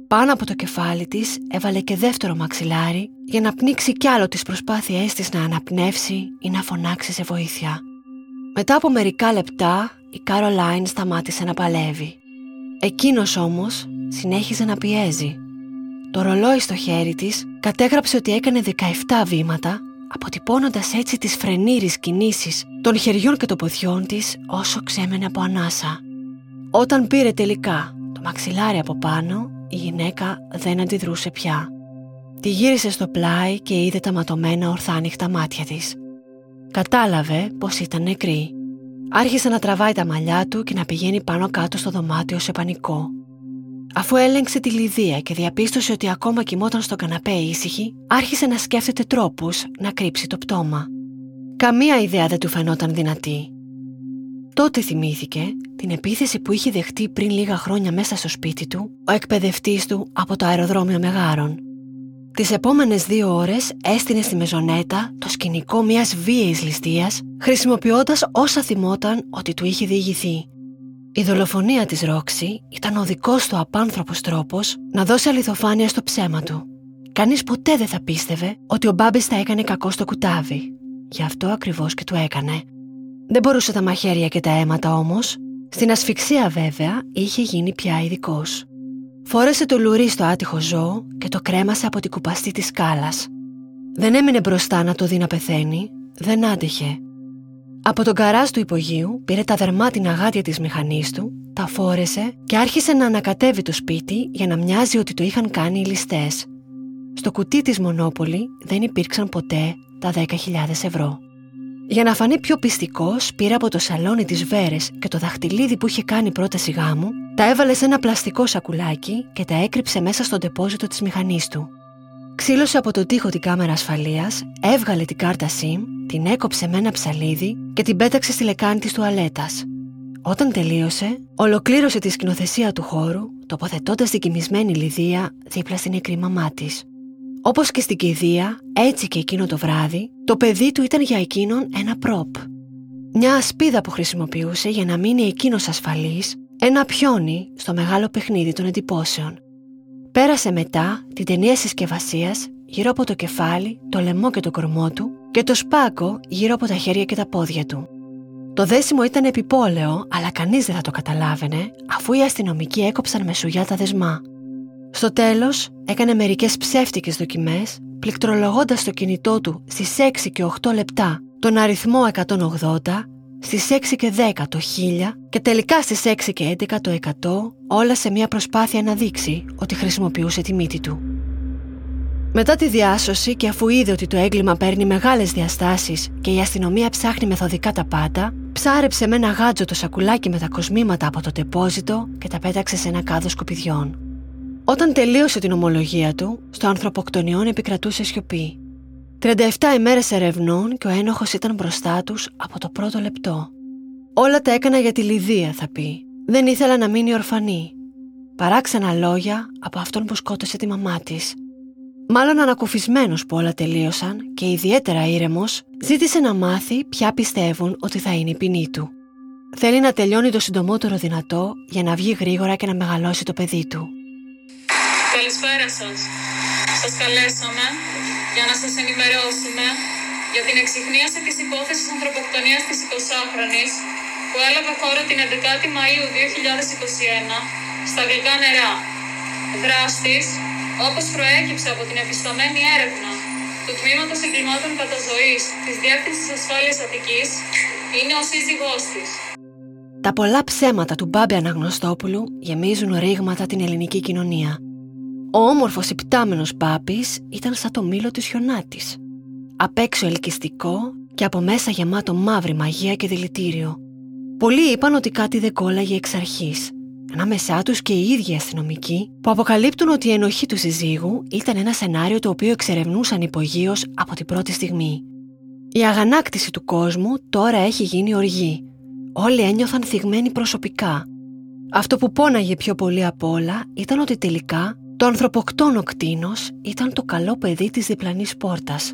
Πάνω από το κεφάλι της έβαλε και δεύτερο μαξιλάρι για να πνίξει κι άλλο τις προσπάθειές της να αναπνεύσει ή να φωνάξει σε βοήθεια. Μετά από μερικά λεπτά η Καρολάιν σταμάτησε να παλεύει. Εκείνος όμως συνέχιζε να πιέζει. Το ρολόι στο χέρι της κατέγραψε ότι έκανε 17 βήματα, αποτυπώνοντας έτσι τις φρενήρεις κινήσεις των χεριών και των ποδιών της όσο ξέμενε από ανάσα. Όταν πήρε τελικά το μαξιλάρι από πάνω, η γυναίκα δεν αντιδρούσε πια. Τη γύρισε στο πλάι και είδε τα ματωμένα ορθάνυχτα μάτια της. Κατάλαβε πως ήταν νεκρή. Άρχισε να τραβάει τα μαλλιά του και να πηγαίνει πάνω κάτω στο δωμάτιο σε πανικό. Αφού έλεγξε τη Λιδία και διαπίστωσε ότι ακόμα κοιμόταν στο καναπέ ήσυχη, άρχισε να σκέφτεται τρόπους να κρύψει το πτώμα. Καμία ιδέα δεν του φαινόταν δυνατή. Τότε θυμήθηκε την επίθεση που είχε δεχτεί πριν λίγα χρόνια μέσα στο σπίτι του ο εκπαιδευτής του από το αεροδρόμιο Μεγάρων. Τις επόμενες δύο ώρες έστεινε στη μεζονέτα το σκηνικό μιας βίαιης ληστείας χρησιμοποιώντας όσα θυμόταν ότι του είχε διηγηθεί. Η δολοφονία της Ρόξη ήταν ο δικός του απάνθρωπος τρόπος να δώσει αληθοφάνεια στο ψέμα του. Κανείς ποτέ δεν θα πίστευε ότι ο Μπάμπης θα έκανε κακό στο κουτάβι. Γι' αυτό ακριβώς και του έκανε. Δεν μπορούσε τα μαχαίρια και τα αίματα όμως. Στην ασφυξία βέβαια είχε γίνει πια ειδικός. Φόρεσε το λουρί στο άτυχο ζώο και το κρέμασε από την κουπαστή της σκάλας. Δεν έμεινε μπροστά να το δει να πεθαίνει, δεν άντεχε. Από τον καράζ του υπογείου πήρε τα δερμάτινα γάτια της μηχανής του, τα φόρεσε και άρχισε να ανακατεύει το σπίτι για να μοιάζει ότι το είχαν κάνει οι ληστές. Στο κουτί της Μονόπολη δεν υπήρξαν ποτέ τα 10.000 ευρώ. Για να φανεί πιο πιστικός, πήρε από το σαλόνι της Βέρες και το δαχτυλίδι που είχε κάνει πρόταση γάμου, τα έβαλε σε ένα πλαστικό σακουλάκι και τα έκρυψε μέσα στο τεπόζιτο της μηχανής του. Ξύλωσε από το τοίχο την κάμερα ασφαλείας, έβγαλε την κάρτα SIM, την έκοψε με ένα ψαλίδι και την πέταξε στη λεκάνη της τουαλέτας. Όταν τελείωσε, ολοκλήρωσε τη σκηνοθεσία του χώρου, τοποθετώντας την κοιμισμένη Λιδία δίπλα στην νεκρή μαμά της. Όπως και στην κηδεία, έτσι και εκείνο το βράδυ, το παιδί του ήταν για εκείνον ένα πρόπ. Μια ασπίδα που χρησιμοποιούσε για να μείνει εκείνος ασφαλής, ένα πιόνι στο μεγάλο παιχνίδι των εντυπώσεων. Πέρασε μετά την ταινία συσκευασίας γύρω από το κεφάλι, το λαιμό και το κορμό του και το σπάκο γύρω από τα χέρια και τα πόδια του. Το δέσιμο ήταν επιπόλαιο, αλλά κανείς δεν θα το καταλάβαινε, αφού οι αστυνομικοί έκοψαν με σουγιά τα δεσμά. Στο τέλος, έκανε μερικές ψεύτικες δοκιμές, πληκτρολογώντας το κινητό του στις 6 και 8 λεπτά τον αριθμό 180, στις 6 και 10 το 1000 και τελικά στις 6 και 11 το 100, όλα σε μια προσπάθεια να δείξει ότι χρησιμοποιούσε τη μύτη του. Μετά τη διάσωση και αφού είδε ότι το έγκλημα παίρνει μεγάλες διαστάσεις και η αστυνομία ψάχνει μεθοδικά τα πάντα, ψάρεψε με ένα γάτζο το σακουλάκι με τα κοσμήματα από το τεπόζιτο και τα πέταξε σε ένα κάδο σκουπιδιών. Όταν τελείωσε την ομολογία του, στο ανθρωποκτονιόν επικρατούσε σιωπή. 37 ημέρες ερευνών και ο ένοχος ήταν μπροστά τους από το πρώτο λεπτό. Όλα τα έκανα για τη Λιδία, θα πει. Δεν ήθελα να μείνει ορφανή. Παράξενα λόγια από αυτόν που σκότωσε τη μαμά της. Μάλλον ανακουφισμένος που όλα τελείωσαν και ιδιαίτερα ήρεμος, ζήτησε να μάθει ποια πιστεύουν ότι θα είναι η ποινή του. Θέλει να τελειώνει το συντομότερο δυνατό για να βγει γρήγορα και να μεγαλώσει το παιδί του. Καλησπέρα σας. Σας καλέσαμε για να σας ενημερώσουμε για την εξυχνίαση της υπόθεσης ανθρωποκτονίας της 20χρονης που έλαβε χώρα την 11η Μαΐου 2021 στα γλυκά νερά. Δράστης, όπως προέκυψε από την επισταμένη έρευνα του Τμήματος Εγκλημάτων Καταζωής της Διεύθυνσης Ασφάλειας Αττικής, είναι ο σύζυγός της. Τα πολλά ψέματα του Μπάμπη Αναγνωστόπουλου γεμίζουν ρήγματα την ελληνική κοινωνία. Ο όμορφος υπτάμενος Μπάμπης ήταν σαν το μήλο της χιονάτης. Απ' έξω ελκυστικό και από μέσα γεμάτο μαύρη μαγεία και δηλητήριο. Πολλοί είπαν ότι κάτι δεν κόλλαγε εξ αρχής. Ανάμεσά τους και οι ίδιοι αστυνομικοί που αποκαλύπτουν ότι η ενοχή του συζύγου ήταν ένα σενάριο το οποίο εξερευνούσαν υπογείως από την πρώτη στιγμή. Η αγανάκτηση του κόσμου τώρα έχει γίνει οργή. Όλοι ένιωθαν θυγμένοι προσωπικά. Αυτό που πόναγε πιο πολύ απ' όλα ήταν ότι τελικά το ανθρωποκτόνο κτίνος ήταν το καλό παιδί της διπλανής πόρτας.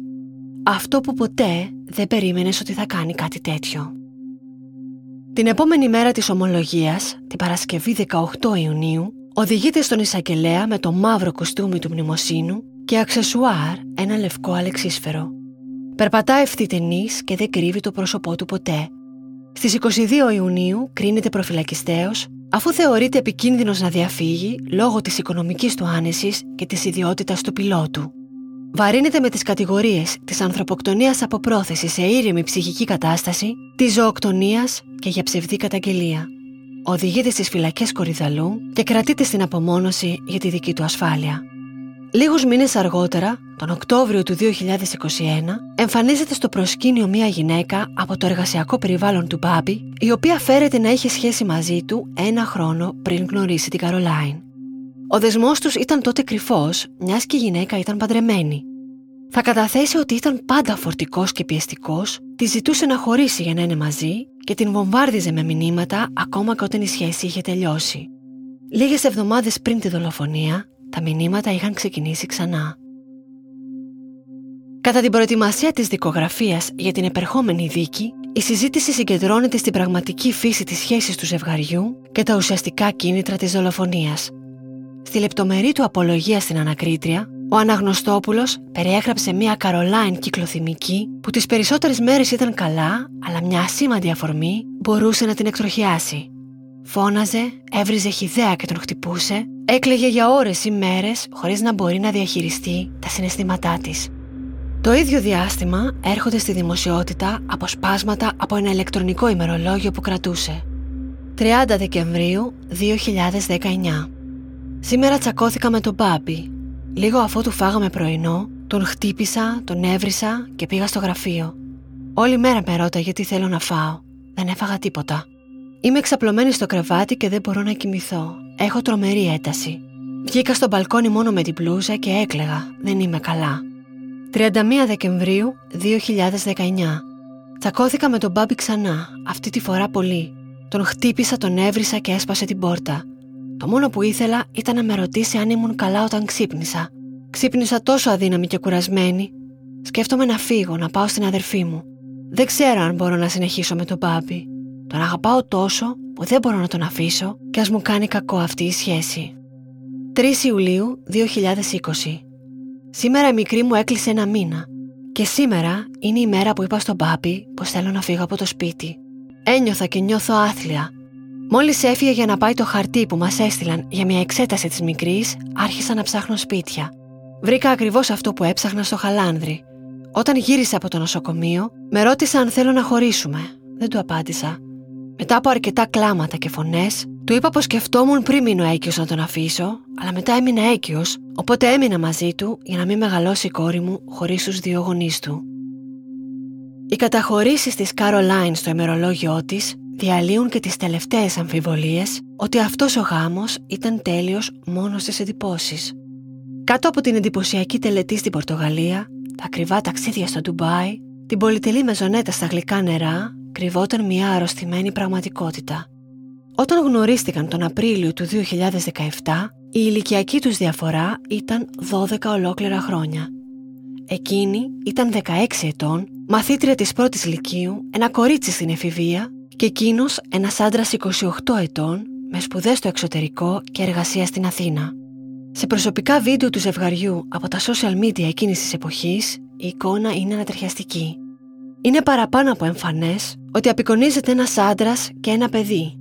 Αυτό που ποτέ δεν περίμενες ότι θα κάνει κάτι τέτοιο. Την επόμενη μέρα της ομολογίας, την Παρασκευή 18 Ιουνίου, οδηγείται στον εισαγγελέα με το μαύρο κοστούμι του μνημοσύνου και αξεσουάρ ένα λευκό αλεξίσφαιρο. Περπατά ευθυτενής και δεν κρύβει το πρόσωπό του ποτέ. Στις 22 Ιουνίου κρίνεται προφυλακιστέος αφού θεωρείται επικίνδυνος να διαφύγει λόγω της οικονομικής του άνεσης και της ιδιότητας του πιλότου. Βαρύνεται με τις κατηγορίες της ανθρωποκτονίας από πρόθεση σε ήρεμη ψυχική κατάσταση, της ζωοκτονίας και για ψευδή καταγγελία. Οδηγείται στις φυλακές Κορυδαλού και κρατείται στην απομόνωση για τη δική του ασφάλεια. Λίγους μήνες αργότερα, τον Οκτώβριο του 2021, εμφανίζεται στο προσκήνιο μια γυναίκα από το εργασιακό περιβάλλον του Μπάμπη, η οποία φέρεται να είχε σχέση μαζί του ένα χρόνο πριν γνωρίσει την Καρολάιν. Ο δεσμός τους ήταν τότε κρυφός, μιας και η γυναίκα ήταν παντρεμένη. Θα καταθέσει ότι ήταν πάντα φορτικός και πιεστικός, τη ζητούσε να χωρίσει για να είναι μαζί και την βομβάρδιζε με μηνύματα ακόμα και όταν η σχέση είχε τελειώσει. Λίγες εβδομάδες πριν τη δολοφονία, τα μηνύματα είχαν ξεκινήσει ξανά. Κατά την προετοιμασία της δικογραφίας για την επερχόμενη δίκη, η συζήτηση συγκεντρώνεται στην πραγματική φύση της σχέσης του ζευγαριού και τα ουσιαστικά κίνητρα της δολοφονίας. Στη λεπτομερή του απολογία στην ανακρίτρια, ο Αναγνωστόπουλος περιέγραψε μια Καρολάιν κυκλοθυμική που τις περισσότερες μέρες ήταν καλά, αλλά μια ασήμαντη αφορμή μπορούσε να την εκτροχιάσει. Φώναζε, έβριζε χιδέα και τον χτυπούσε, έκλαιγε για ώρες ή μέρες χωρίς να μπορεί να διαχειριστεί τα συναισθήματά της. Το ίδιο διάστημα έρχονται στη δημοσιότητα αποσπάσματα από ένα ηλεκτρονικό ημερολόγιο που κρατούσε. 30 Δεκεμβρίου 2019 Σήμερα τσακώθηκα με τον Μπάμπη. Λίγο αφού του φάγαμε πρωινό, τον χτύπησα, τον έβρισα και πήγα στο γραφείο. Όλη μέρα με ρώταγε τι θέλω να φάω. Δεν έφαγα τίποτα. Είμαι εξαπλωμένη στο κρεβάτι και δεν μπορώ να κοιμηθώ. Έχω τρομερή ένταση. Βγήκα στο μπαλκόνι μόνο με την πλούζα και έκλεγα. Δεν είμαι καλά. 31 Δεκεμβρίου 2019. Τσακώθηκα με τον Μπάμπη ξανά, αυτή τη φορά πολύ. Τον χτύπησα, τον έβρισα και έσπασε την πόρτα. Το μόνο που ήθελα ήταν να με ρωτήσει αν ήμουν καλά όταν ξύπνησα. Ξύπνησα τόσο αδύναμη και κουρασμένη. Σκέφτομαι να φύγω, να πάω στην αδερφή μου. Δεν ξέρω αν μπορώ να συνεχίσω με τον Μπάμπη. Τον αγαπάω τόσο που δεν μπορώ να τον αφήσω και ας μου κάνει κακό αυτή η σχέση. 3 Ιουλίου 2020 Σήμερα η μικρή μου έκλεισε ένα μήνα και σήμερα είναι η μέρα που είπα στον Μπάμπη πως θέλω να φύγω από το σπίτι. Ένιωθα και νιώθω άθλια. Μόλις έφυγε για να πάει το χαρτί που μας έστειλαν για μια εξέταση της μικρής, άρχισα να ψάχνω σπίτια. Βρήκα ακριβώς αυτό που έψαχνα στο Χαλάνδρι. Όταν γύρισα από το νοσοκομείο, με ρώτησε αν θέλω να χωρίσουμε. Δεν του απάντησα. Μετά από αρκετά κλάματα και φωνές, του είπα πως σκεφτόμουν πριν μείνω έγκυος να τον αφήσω, αλλά μετά έμεινα έγκυος, οπότε έμεινα μαζί του για να μην μεγαλώσει η κόρη μου χωρίς τους δύο γονείς του. Οι καταχωρήσεις της Caroline στο ημερολόγιο της διαλύουν και τις τελευταίες αμφιβολίες ότι αυτός ο γάμος ήταν τέλειος μόνος στι εντυπώσεις. Κάτω από την εντυπωσιακή τελετή στην Πορτογαλία, τα ακριβά ταξίδια στο Ντουμπάι, την πολυτελή μεζονέτα στα γλυκά νερά κρυβόταν μια αρρωστημένη πραγματικότητα. Όταν γνωρίστηκαν τον Απρίλιο του 2017, η ηλικιακή τους διαφορά ήταν 12 ολόκληρα χρόνια. Εκείνη ήταν 16 ετών, μαθήτρια της πρώτης λυκείου, ένα κορίτσι στην εφηβεία και εκείνος ένας άντρας 28 ετών με σπουδές στο εξωτερικό και εργασία στην Αθήνα. Σε προσωπικά βίντεο του ζευγαριού από τα social media εκείνης της εποχής, η εικόνα είναι ανατριχιαστική. Είναι παραπάνω από εμφανές ότι απεικονίζεται ένας άντρας και ένα παιδί.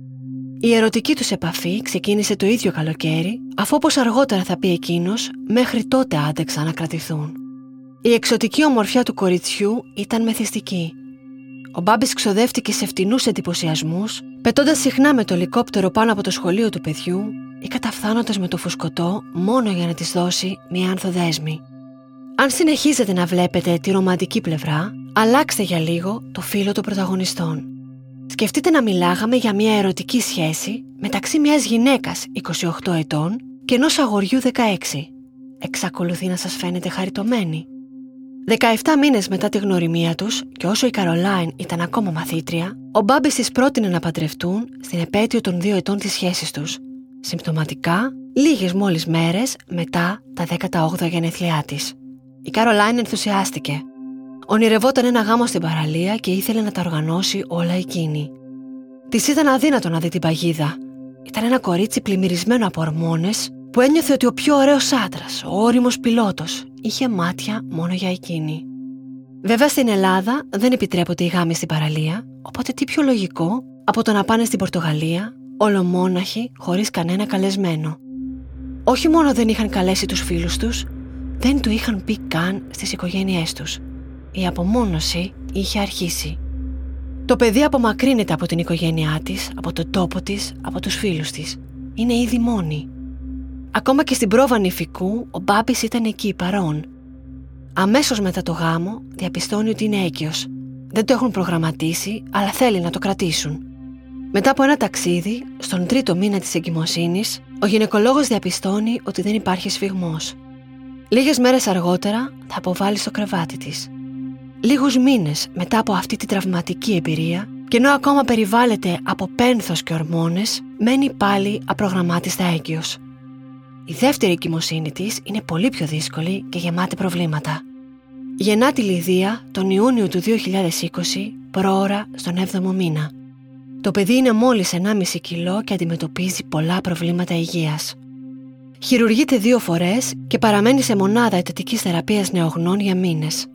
Η ερωτική τους επαφή ξεκίνησε το ίδιο καλοκαίρι, αφού όπως αργότερα θα πει εκείνος, μέχρι τότε άντεξαν να κρατηθούν. Η εξωτική ομορφιά του κοριτσιού ήταν μεθυστική. ο Μπάμπης ξοδεύτηκε σε φτηνούς εντυπωσιασμούς, πετώντας συχνά με το ελικόπτερο πάνω από το σχολείο του παιδιού ή καταφθάνοντας με το φουσκωτό μόνο για να της δώσει μία ανθοδέσμη. Αν συνεχίζετε να βλέπετε τη ρομαντική πλευρά, αλλάξτε για λίγο το φύλλο των πρωταγωνιστών. Σκεφτείτε να μιλάγαμε για μια ερωτική σχέση μεταξύ μιας γυναίκας 28 ετών και ενός αγοριού 16. Εξακολουθεί να σας φαίνεται χαριτωμένη. 17 μήνες μετά τη γνωριμία τους και όσο η Καρολάιν ήταν ακόμα μαθήτρια, ο Μπάμπης της πρότεινε να παντρευτούν στην επέτειο των δύο ετών της σχέσης τους. Συμπτωματικά, λίγες μόλις μέρες μετά τα 18 γενεθλιά της. Η Καρολάιν ενθουσιάστηκε. Ονειρευόταν ένα γάμο στην παραλία και ήθελε να τα οργανώσει όλα εκείνη. Της ήταν αδύνατο να δει την παγίδα. Ήταν ένα κορίτσι πλημμυρισμένο από ορμόνες που ένιωθε ότι ο πιο ωραίος άντρας, ο όριμος πιλότος, είχε μάτια μόνο για εκείνη. Βέβαια στην Ελλάδα δεν επιτρέπονται οι γάμοι στην παραλία, οπότε τι πιο λογικό από το να πάνε στην Πορτογαλία, ολομόναχοι, χωρίς κανένα καλεσμένο. Όχι μόνο δεν είχαν καλέσει τους φίλους τους, δεν του είχαν πει καν στις οικογένειές τους. Η απομόνωση είχε αρχίσει. Το παιδί απομακρύνεται από την οικογένειά της, από τον τόπο της, από τους φίλους της. Είναι ήδη μόνη. Ακόμα και στην πρόβα νηφικού, ο Μπάμπης ήταν εκεί παρόν. Αμέσως μετά το γάμο, διαπιστώνει ότι είναι έγκυος. Δεν το έχουν προγραμματίσει, αλλά θέλει να το κρατήσουν. Μετά από ένα ταξίδι, στον τρίτο μήνα της εγκυμοσύνης, ο γυναικολόγος διαπιστώνει ότι δεν υπάρχει σφιγμός. Λίγες μέρες αργότερα θα αποβάλει στο κρεβάτι της. Λίγους μήνες μετά από αυτή τη τραυματική εμπειρία και ενώ ακόμα περιβάλλεται από πένθος και ορμόνες, μένει πάλι απρογραμμάτιστα έγκυος. Η δεύτερη εγκυμοσύνη της είναι πολύ πιο δύσκολη και γεμάτη προβλήματα. Γεννά τη Λιδία τον Ιούνιο του 2020, πρόωρα στον 7ο μήνα. Το παιδί είναι μόλις 1,5 κιλό και αντιμετωπίζει πολλά προβλήματα υγείας. Χειρουργείται δύο φορές και παραμένει σε μονάδα αιτητικής θεραπείας νεογνών για μήνες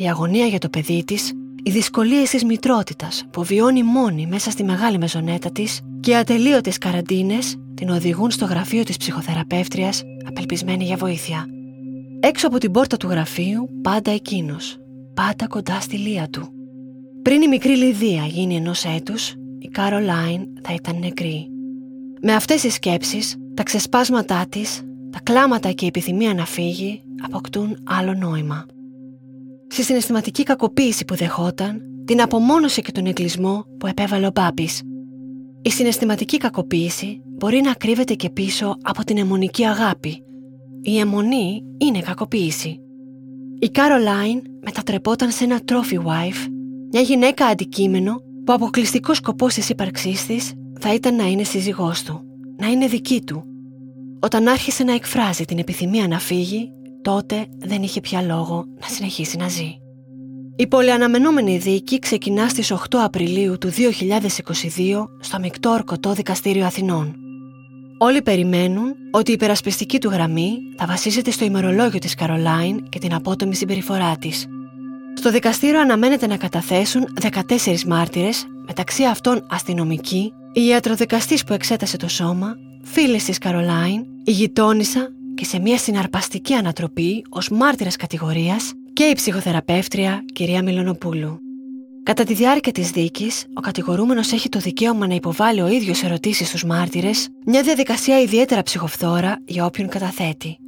η αγωνία για το παιδί της, οι δυσκολίες της μητρότητας που βιώνει μόνη μέσα στη μεγάλη μεζονέτα της και οι ατελείωτες καραντίνες την οδηγούν στο γραφείο της ψυχοθεραπεύτριας, απελπισμένη για βοήθεια. Έξω από την πόρτα του γραφείου, πάντα εκείνος, πάντα κοντά στη λία του. Πριν η μικρή Λιδία γίνει ενός έτους, η Κάρολάιν θα ήταν νεκρή. Με αυτές τις σκέψεις, τα ξεσπάσματά της, τα κλάματα και η επιθυμία να φύγει αποκτούν άλλο νόημα στη συναισθηματική κακοποίηση που δεχόταν, την απομόνωση και τον εγκλισμό που επέβαλε ο Μπάμπης. Η συναισθηματική κακοποίηση μπορεί να κρύβεται και πίσω από την αιμονική αγάπη. Η αιμονή είναι κακοποίηση. Η Κάρολάιν μετατρεπόταν σε ένα trophy wife, μια γυναίκα αντικείμενο που αποκλειστικός σκοπός της ύπαρξής της θα ήταν να είναι σύζυγός του, να είναι δική του. Όταν άρχισε να εκφράζει την επιθυμία να φύγει, τότε δεν είχε πια λόγο να συνεχίσει να ζει. Η πολυαναμενόμενη δίκη ξεκινά στις 8 Απριλίου του 2022 στο Μικτό Ορκωτό Δικαστήριο Αθηνών. Όλοι περιμένουν ότι η υπερασπιστική του γραμμή θα βασίζεται στο ημερολόγιο της Καρολάιν και την απότομη συμπεριφορά της. Στο δικαστήριο αναμένεται να καταθέσουν 14 μάρτυρες, μεταξύ αυτών αστυνομικοί, η ιατροδικαστής που εξέτασε το σώμα, φίλες της Καρολάιν, η γειτόνισσα και σε μια συναρπαστική ανατροπή ως μάρτυρας κατηγορίας και η ψυχοθεραπεύτρια κυρία Μιλονοπούλου. Κατά τη διάρκεια της δίκης, ο κατηγορούμενος έχει το δικαίωμα να υποβάλει ο ίδιος ερωτήσεις στους μάρτυρες, μια διαδικασία ιδιαίτερα ψυχοφθόρα για όποιον καταθέτει.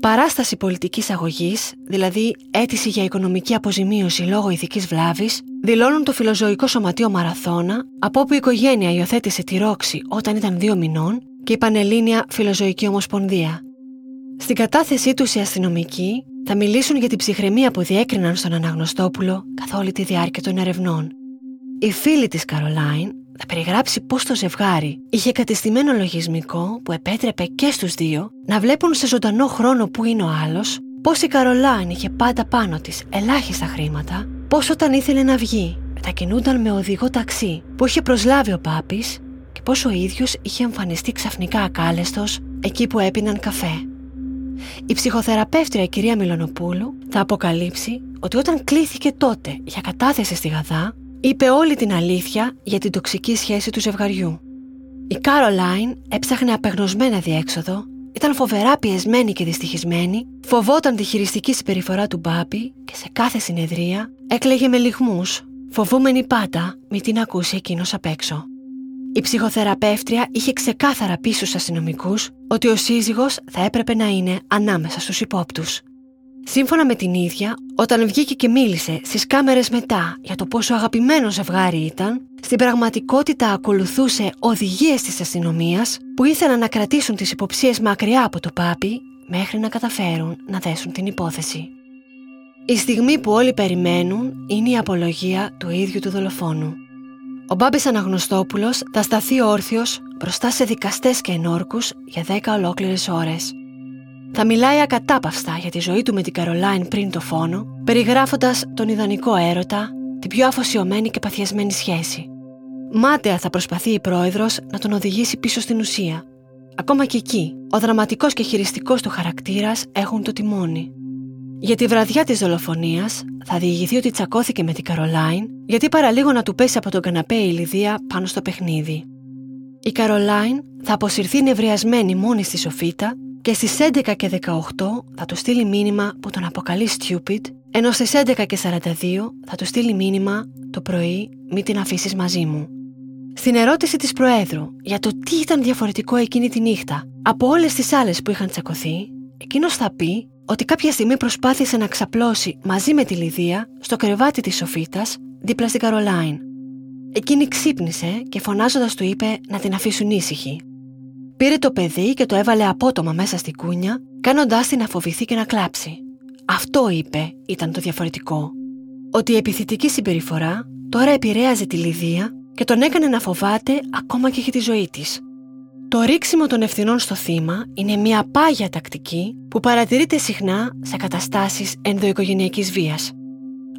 Παράσταση πολιτικής αγωγής, δηλαδή αίτηση για οικονομική αποζημίωση λόγω ηθικής βλάβης, δηλώνουν το φιλοζωικό σωματείο Μαραθώνα, από όπου η οικογένεια υιοθέτησε τη ρόξη όταν ήταν δύο μηνών και η Πανελλήνια Φιλοζωική Ομοσπονδία. Στην κατάθεσή τους οι αστυνομικοί θα μιλήσουν για την ψυχραιμία που διέκριναν στον Αναγνωστόπουλο καθ' όλη τη διάρκεια των ερευνών. Η φίλη της Καρολάιν θα περιγράψει πώς το ζευγάρι είχε κατεστημένο λογισμικό που επέτρεπε και στους δύο να βλέπουν σε ζωντανό χρόνο που είναι ο άλλος, πώς η Καρολάιν είχε πάντα πάνω της ελάχιστα χρήματα, πώς όταν ήθελε να βγει μετακινούνταν με οδηγό ταξί που είχε προσλάβει ο Πάπης και πώς ο ίδιος είχε εμφανιστεί ξαφνικά ακάλεστος εκεί που έπιναν καφέ. Η ψυχοθεραπεύτρια κυρία Μιλονοπούλου θα αποκαλύψει ότι όταν κλήθηκε τότε για κατάθεση στη Γαδά, είπε όλη την αλήθεια για την τοξική σχέση του ζευγαριού. Η Κάρολάιν έψαχνε απεγνωσμένα διέξοδο, ήταν φοβερά πιεσμένη και δυστυχισμένη, φοβόταν τη χειριστική συμπεριφορά του Μπάμπη και σε κάθε συνεδρία έκλαιγε με λιγμούς, φοβούμενη πάντα μη την ακούσει εκείνος απ' έξω. Η ψυχοθεραπεύτρια είχε ξεκάθαρα πει στους αστυνομικούς ότι ο σύζυγος θα έπρεπε να είναι ανάμεσα στους υπόπτους. Σύμφωνα με την ίδια, όταν βγήκε και μίλησε στις κάμερες μετά για το πόσο αγαπημένο ζευγάρι ήταν, στην πραγματικότητα ακολουθούσε οδηγίες της αστυνομίας που ήθελαν να κρατήσουν τις υποψίες μακριά από το πάπι μέχρι να καταφέρουν να δέσουν την υπόθεση. Η στιγμή που όλοι περιμένουν είναι η απολογία του ίδιου του δολοφόνου. Ο Μπάμπης Αναγνωστόπουλος θα σταθεί όρθιος μπροστά σε δικαστές και ενόρκους για 10 ολόκληρες ώρες. Θα μιλάει ακατάπαυστα για τη ζωή του με την Καρολάιν πριν το φόνο, περιγράφοντας τον ιδανικό έρωτα, την πιο αφοσιωμένη και παθιασμένη σχέση. Μάταια θα προσπαθεί η πρόεδρος να τον οδηγήσει πίσω στην ουσία. Ακόμα και εκεί, ο δραματικός και χειριστικός του χαρακτήρας έχουν το τιμόνι. Για τη βραδιά της δολοφονίας θα διηγηθεί ότι τσακώθηκε με την Καρολάιν γιατί παραλίγο να του πέσει από τον καναπέ η Λιδία πάνω στο παιχνίδι. Η Καρολάιν θα αποσυρθεί νευριασμένη μόνη στη σοφίτα και στις 11 και 18 θα του στείλει μήνυμα που τον αποκαλεί stupid ενώ στις 11 και 42 θα του στείλει μήνυμα το πρωί μη την αφήσεις μαζί μου. Στην ερώτηση της Προέδρου για το τι ήταν διαφορετικό εκείνη τη νύχτα από όλες τις άλλες που είχαν τσακωθεί, εκείνος θα πει ότι κάποια στιγμή προσπάθησε να ξαπλώσει μαζί με τη Λιδία στο κρεβάτι της Σοφίτας δίπλα στην Καρολάιν. Εκείνη ξύπνησε και φωνάζοντας του είπε να την αφήσουν ήσυχη. Πήρε το παιδί και το έβαλε απότομα μέσα στη κούνια, κάνοντάς την να φοβηθεί και να κλάψει. Αυτό είπε ήταν το διαφορετικό. Ότι η επιθετική συμπεριφορά τώρα επηρέαζε τη Λιδία και τον έκανε να φοβάται ακόμα και για τη ζωή της. Το ρίξιμο των ευθυνών στο θύμα είναι μια πάγια τακτική που παρατηρείται συχνά σε καταστάσεις ενδοοικογενειακής βίας.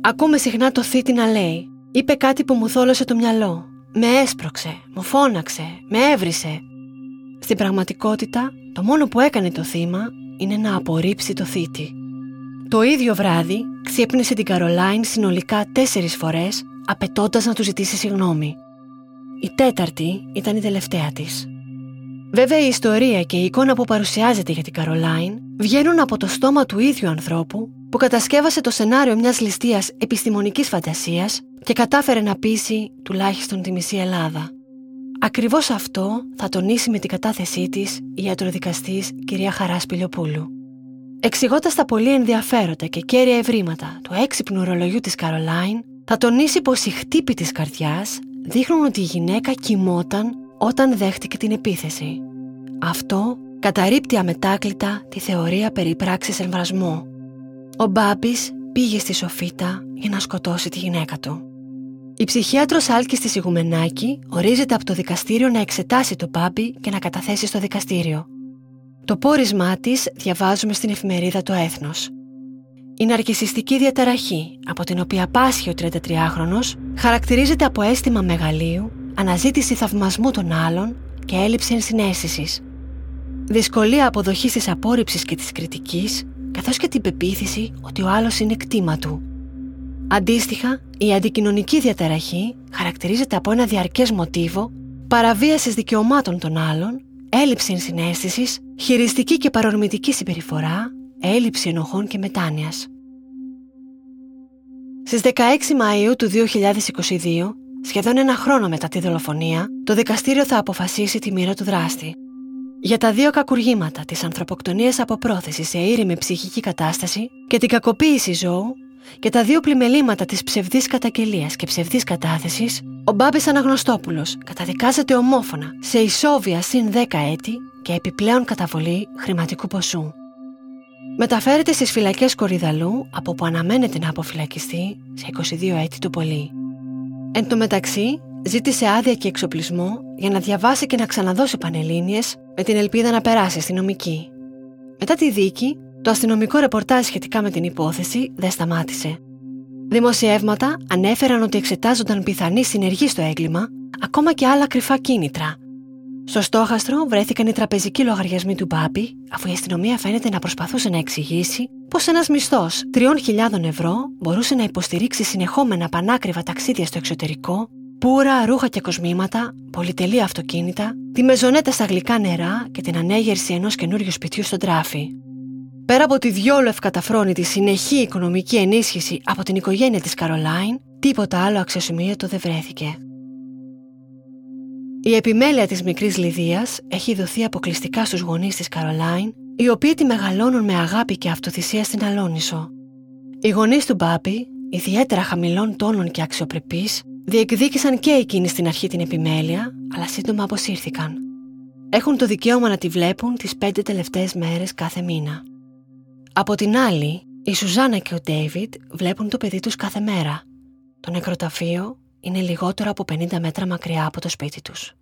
Ακούμε συχνά το θήτη να λέει «Είπε κάτι που μου θόλωσε το μυαλό, με έσπρωξε, μου φώναξε, με έβρισε». Στην πραγματικότητα, το μόνο που έκανε το θύμα είναι να απορρίψει το θήτη. Το ίδιο βράδυ ξύπνησε την Καρολάιν συνολικά τέσσερις φορές απαιτώντας να του ζητήσει συγγνώμη. Η τέταρτη ήταν η τελευταία της. Βέβαια η ιστορία και η εικόνα που παρουσιάζεται για την Καρολάιν βγαίνουν από το στόμα του ίδιου ανθρώπου που κατασκεύασε το σενάριο μιας ληστείας επιστημονικής φαντασίας και κατάφερε να πείσει τουλάχιστον τη μισή Ελλάδα. Ακριβώς αυτό θα τονίσει με την κατάθεσή της η ιατροδικαστής κυρία Χαρά Πιλιοπούλου. Εξηγώντας τα πολύ ενδιαφέροντα και κέρια ευρήματα του έξυπνου ρολογιού της Καρολάιν, θα τονίσει πως οι χτύποι της καρδιάς δείχνουν ότι η γυναίκα κοιμόταν όταν δέχτηκε την επίθεση. Αυτό καταρρύπτει αμετάκλητα τη θεωρία περί πράξης εμβρασμού. Ο Μπάμπης πήγε στη Σοφίτα για να σκοτώσει τη γυναίκα του. Η ψυχίατρος Άλκης της Ιγουμενάκη ορίζεται από το δικαστήριο να εξετάσει το Μπάμπη και να καταθέσει στο δικαστήριο. Το πόρισμά της διαβάζουμε στην εφημερίδα «Το Έθνος». Η ναρκισιστική διαταραχή από την οποία πάσχει ο 33χρονος χαρακτηρίζεται από αίσθημα μεγαλείου αναζήτηση θαυμασμού των άλλων και έλλειψη ενσυναίσθησης. Δυσκολία αποδοχής της απόρριψης και της κριτικής, καθώς και την πεποίθηση ότι ο άλλος είναι κτήμα του. Αντίστοιχα, η αντικοινωνική διαταραχή χαρακτηρίζεται από ένα διαρκές μοτίβο παραβίασης δικαιωμάτων των άλλων, έλλειψη ενσυναίσθησης, χειριστική και παρορμητική συμπεριφορά, έλλειψη ενοχών και μετάνοιας. Στις 16 Μαΐου του 2022, Σχεδόν ένα χρόνο μετά τη δολοφονία, το δικαστήριο θα αποφασίσει τη μοίρα του δράστη. Για τα δύο κακουργήματα της ανθρωποκτονίας από πρόθεση σε ήρεμη ψυχική κατάσταση και την κακοποίηση ζώου, και τα δύο πλημελήματα της ψευδής καταγγελίας και ψευδής κατάθεσης, ο Μπάμπης Αναγνωστόπουλος καταδικάζεται ομόφωνα σε ισόβια συν 10 έτη και επιπλέον καταβολή χρηματικού ποσού. Μεταφέρεται στις φυλακές Κορυδαλού, από όπου αναμένεται να αποφυλακιστεί σε 22 έτη το πολύ. Εν τω μεταξύ, ζήτησε άδεια και εξοπλισμό για να διαβάσει και να ξαναδώσει πανελλήνιες με την ελπίδα να περάσει αστυνομική. Μετά τη δίκη, το αστυνομικό ρεπορτάζ σχετικά με την υπόθεση δεν σταμάτησε. Δημοσιεύματα ανέφεραν ότι εξετάζονταν πιθανή συνεργή στο έγκλημα, ακόμα και άλλα κρυφά κίνητρα. Στο στόχαστρο βρέθηκαν οι τραπεζικοί λογαριασμοί του Μπάμπη, αφού η αστυνομία φαίνεται να προσπαθούσε να εξηγήσει πω ένας μισθός 3.000 ευρώ μπορούσε να υποστηρίξει συνεχόμενα πανάκριβα ταξίδια στο εξωτερικό, πουρα, ρούχα και κοσμήματα, πολυτελή αυτοκίνητα, τη μεζονέτα στα γλυκά νερά και την ανέγερση ενός καινούριου σπιτιού στον τράφι. Πέρα από τη διόλου ευκαταφρόνητη συνεχή οικονομική ενίσχυση από την οικογένεια της Καρολάιν, Τίποτα άλλο αξιοσημείωτο δεν βρέθηκε. Η επιμέλεια της μικρής Λιδίας έχει δοθεί αποκλειστικά στους γονείς της Καρολάιν, οι οποίοι τη μεγαλώνουν με αγάπη και αυτοθυσία στην Αλόνισο. Οι γονείς του Μπάπη, ιδιαίτερα χαμηλών τόνων και αξιοπρεπείς, διεκδίκησαν και εκείνοι στην αρχή την επιμέλεια, αλλά σύντομα αποσύρθηκαν. Έχουν το δικαίωμα να τη βλέπουν τις πέντε τελευταίες μέρες κάθε μήνα. Από την άλλη, η Σουζάνα και ο Ντέιβιτ βλέπουν το παιδί τους κάθε μέρα. Το νεκροταφείο είναι λιγότερο από 50 μέτρα μακριά από το σπίτι τους.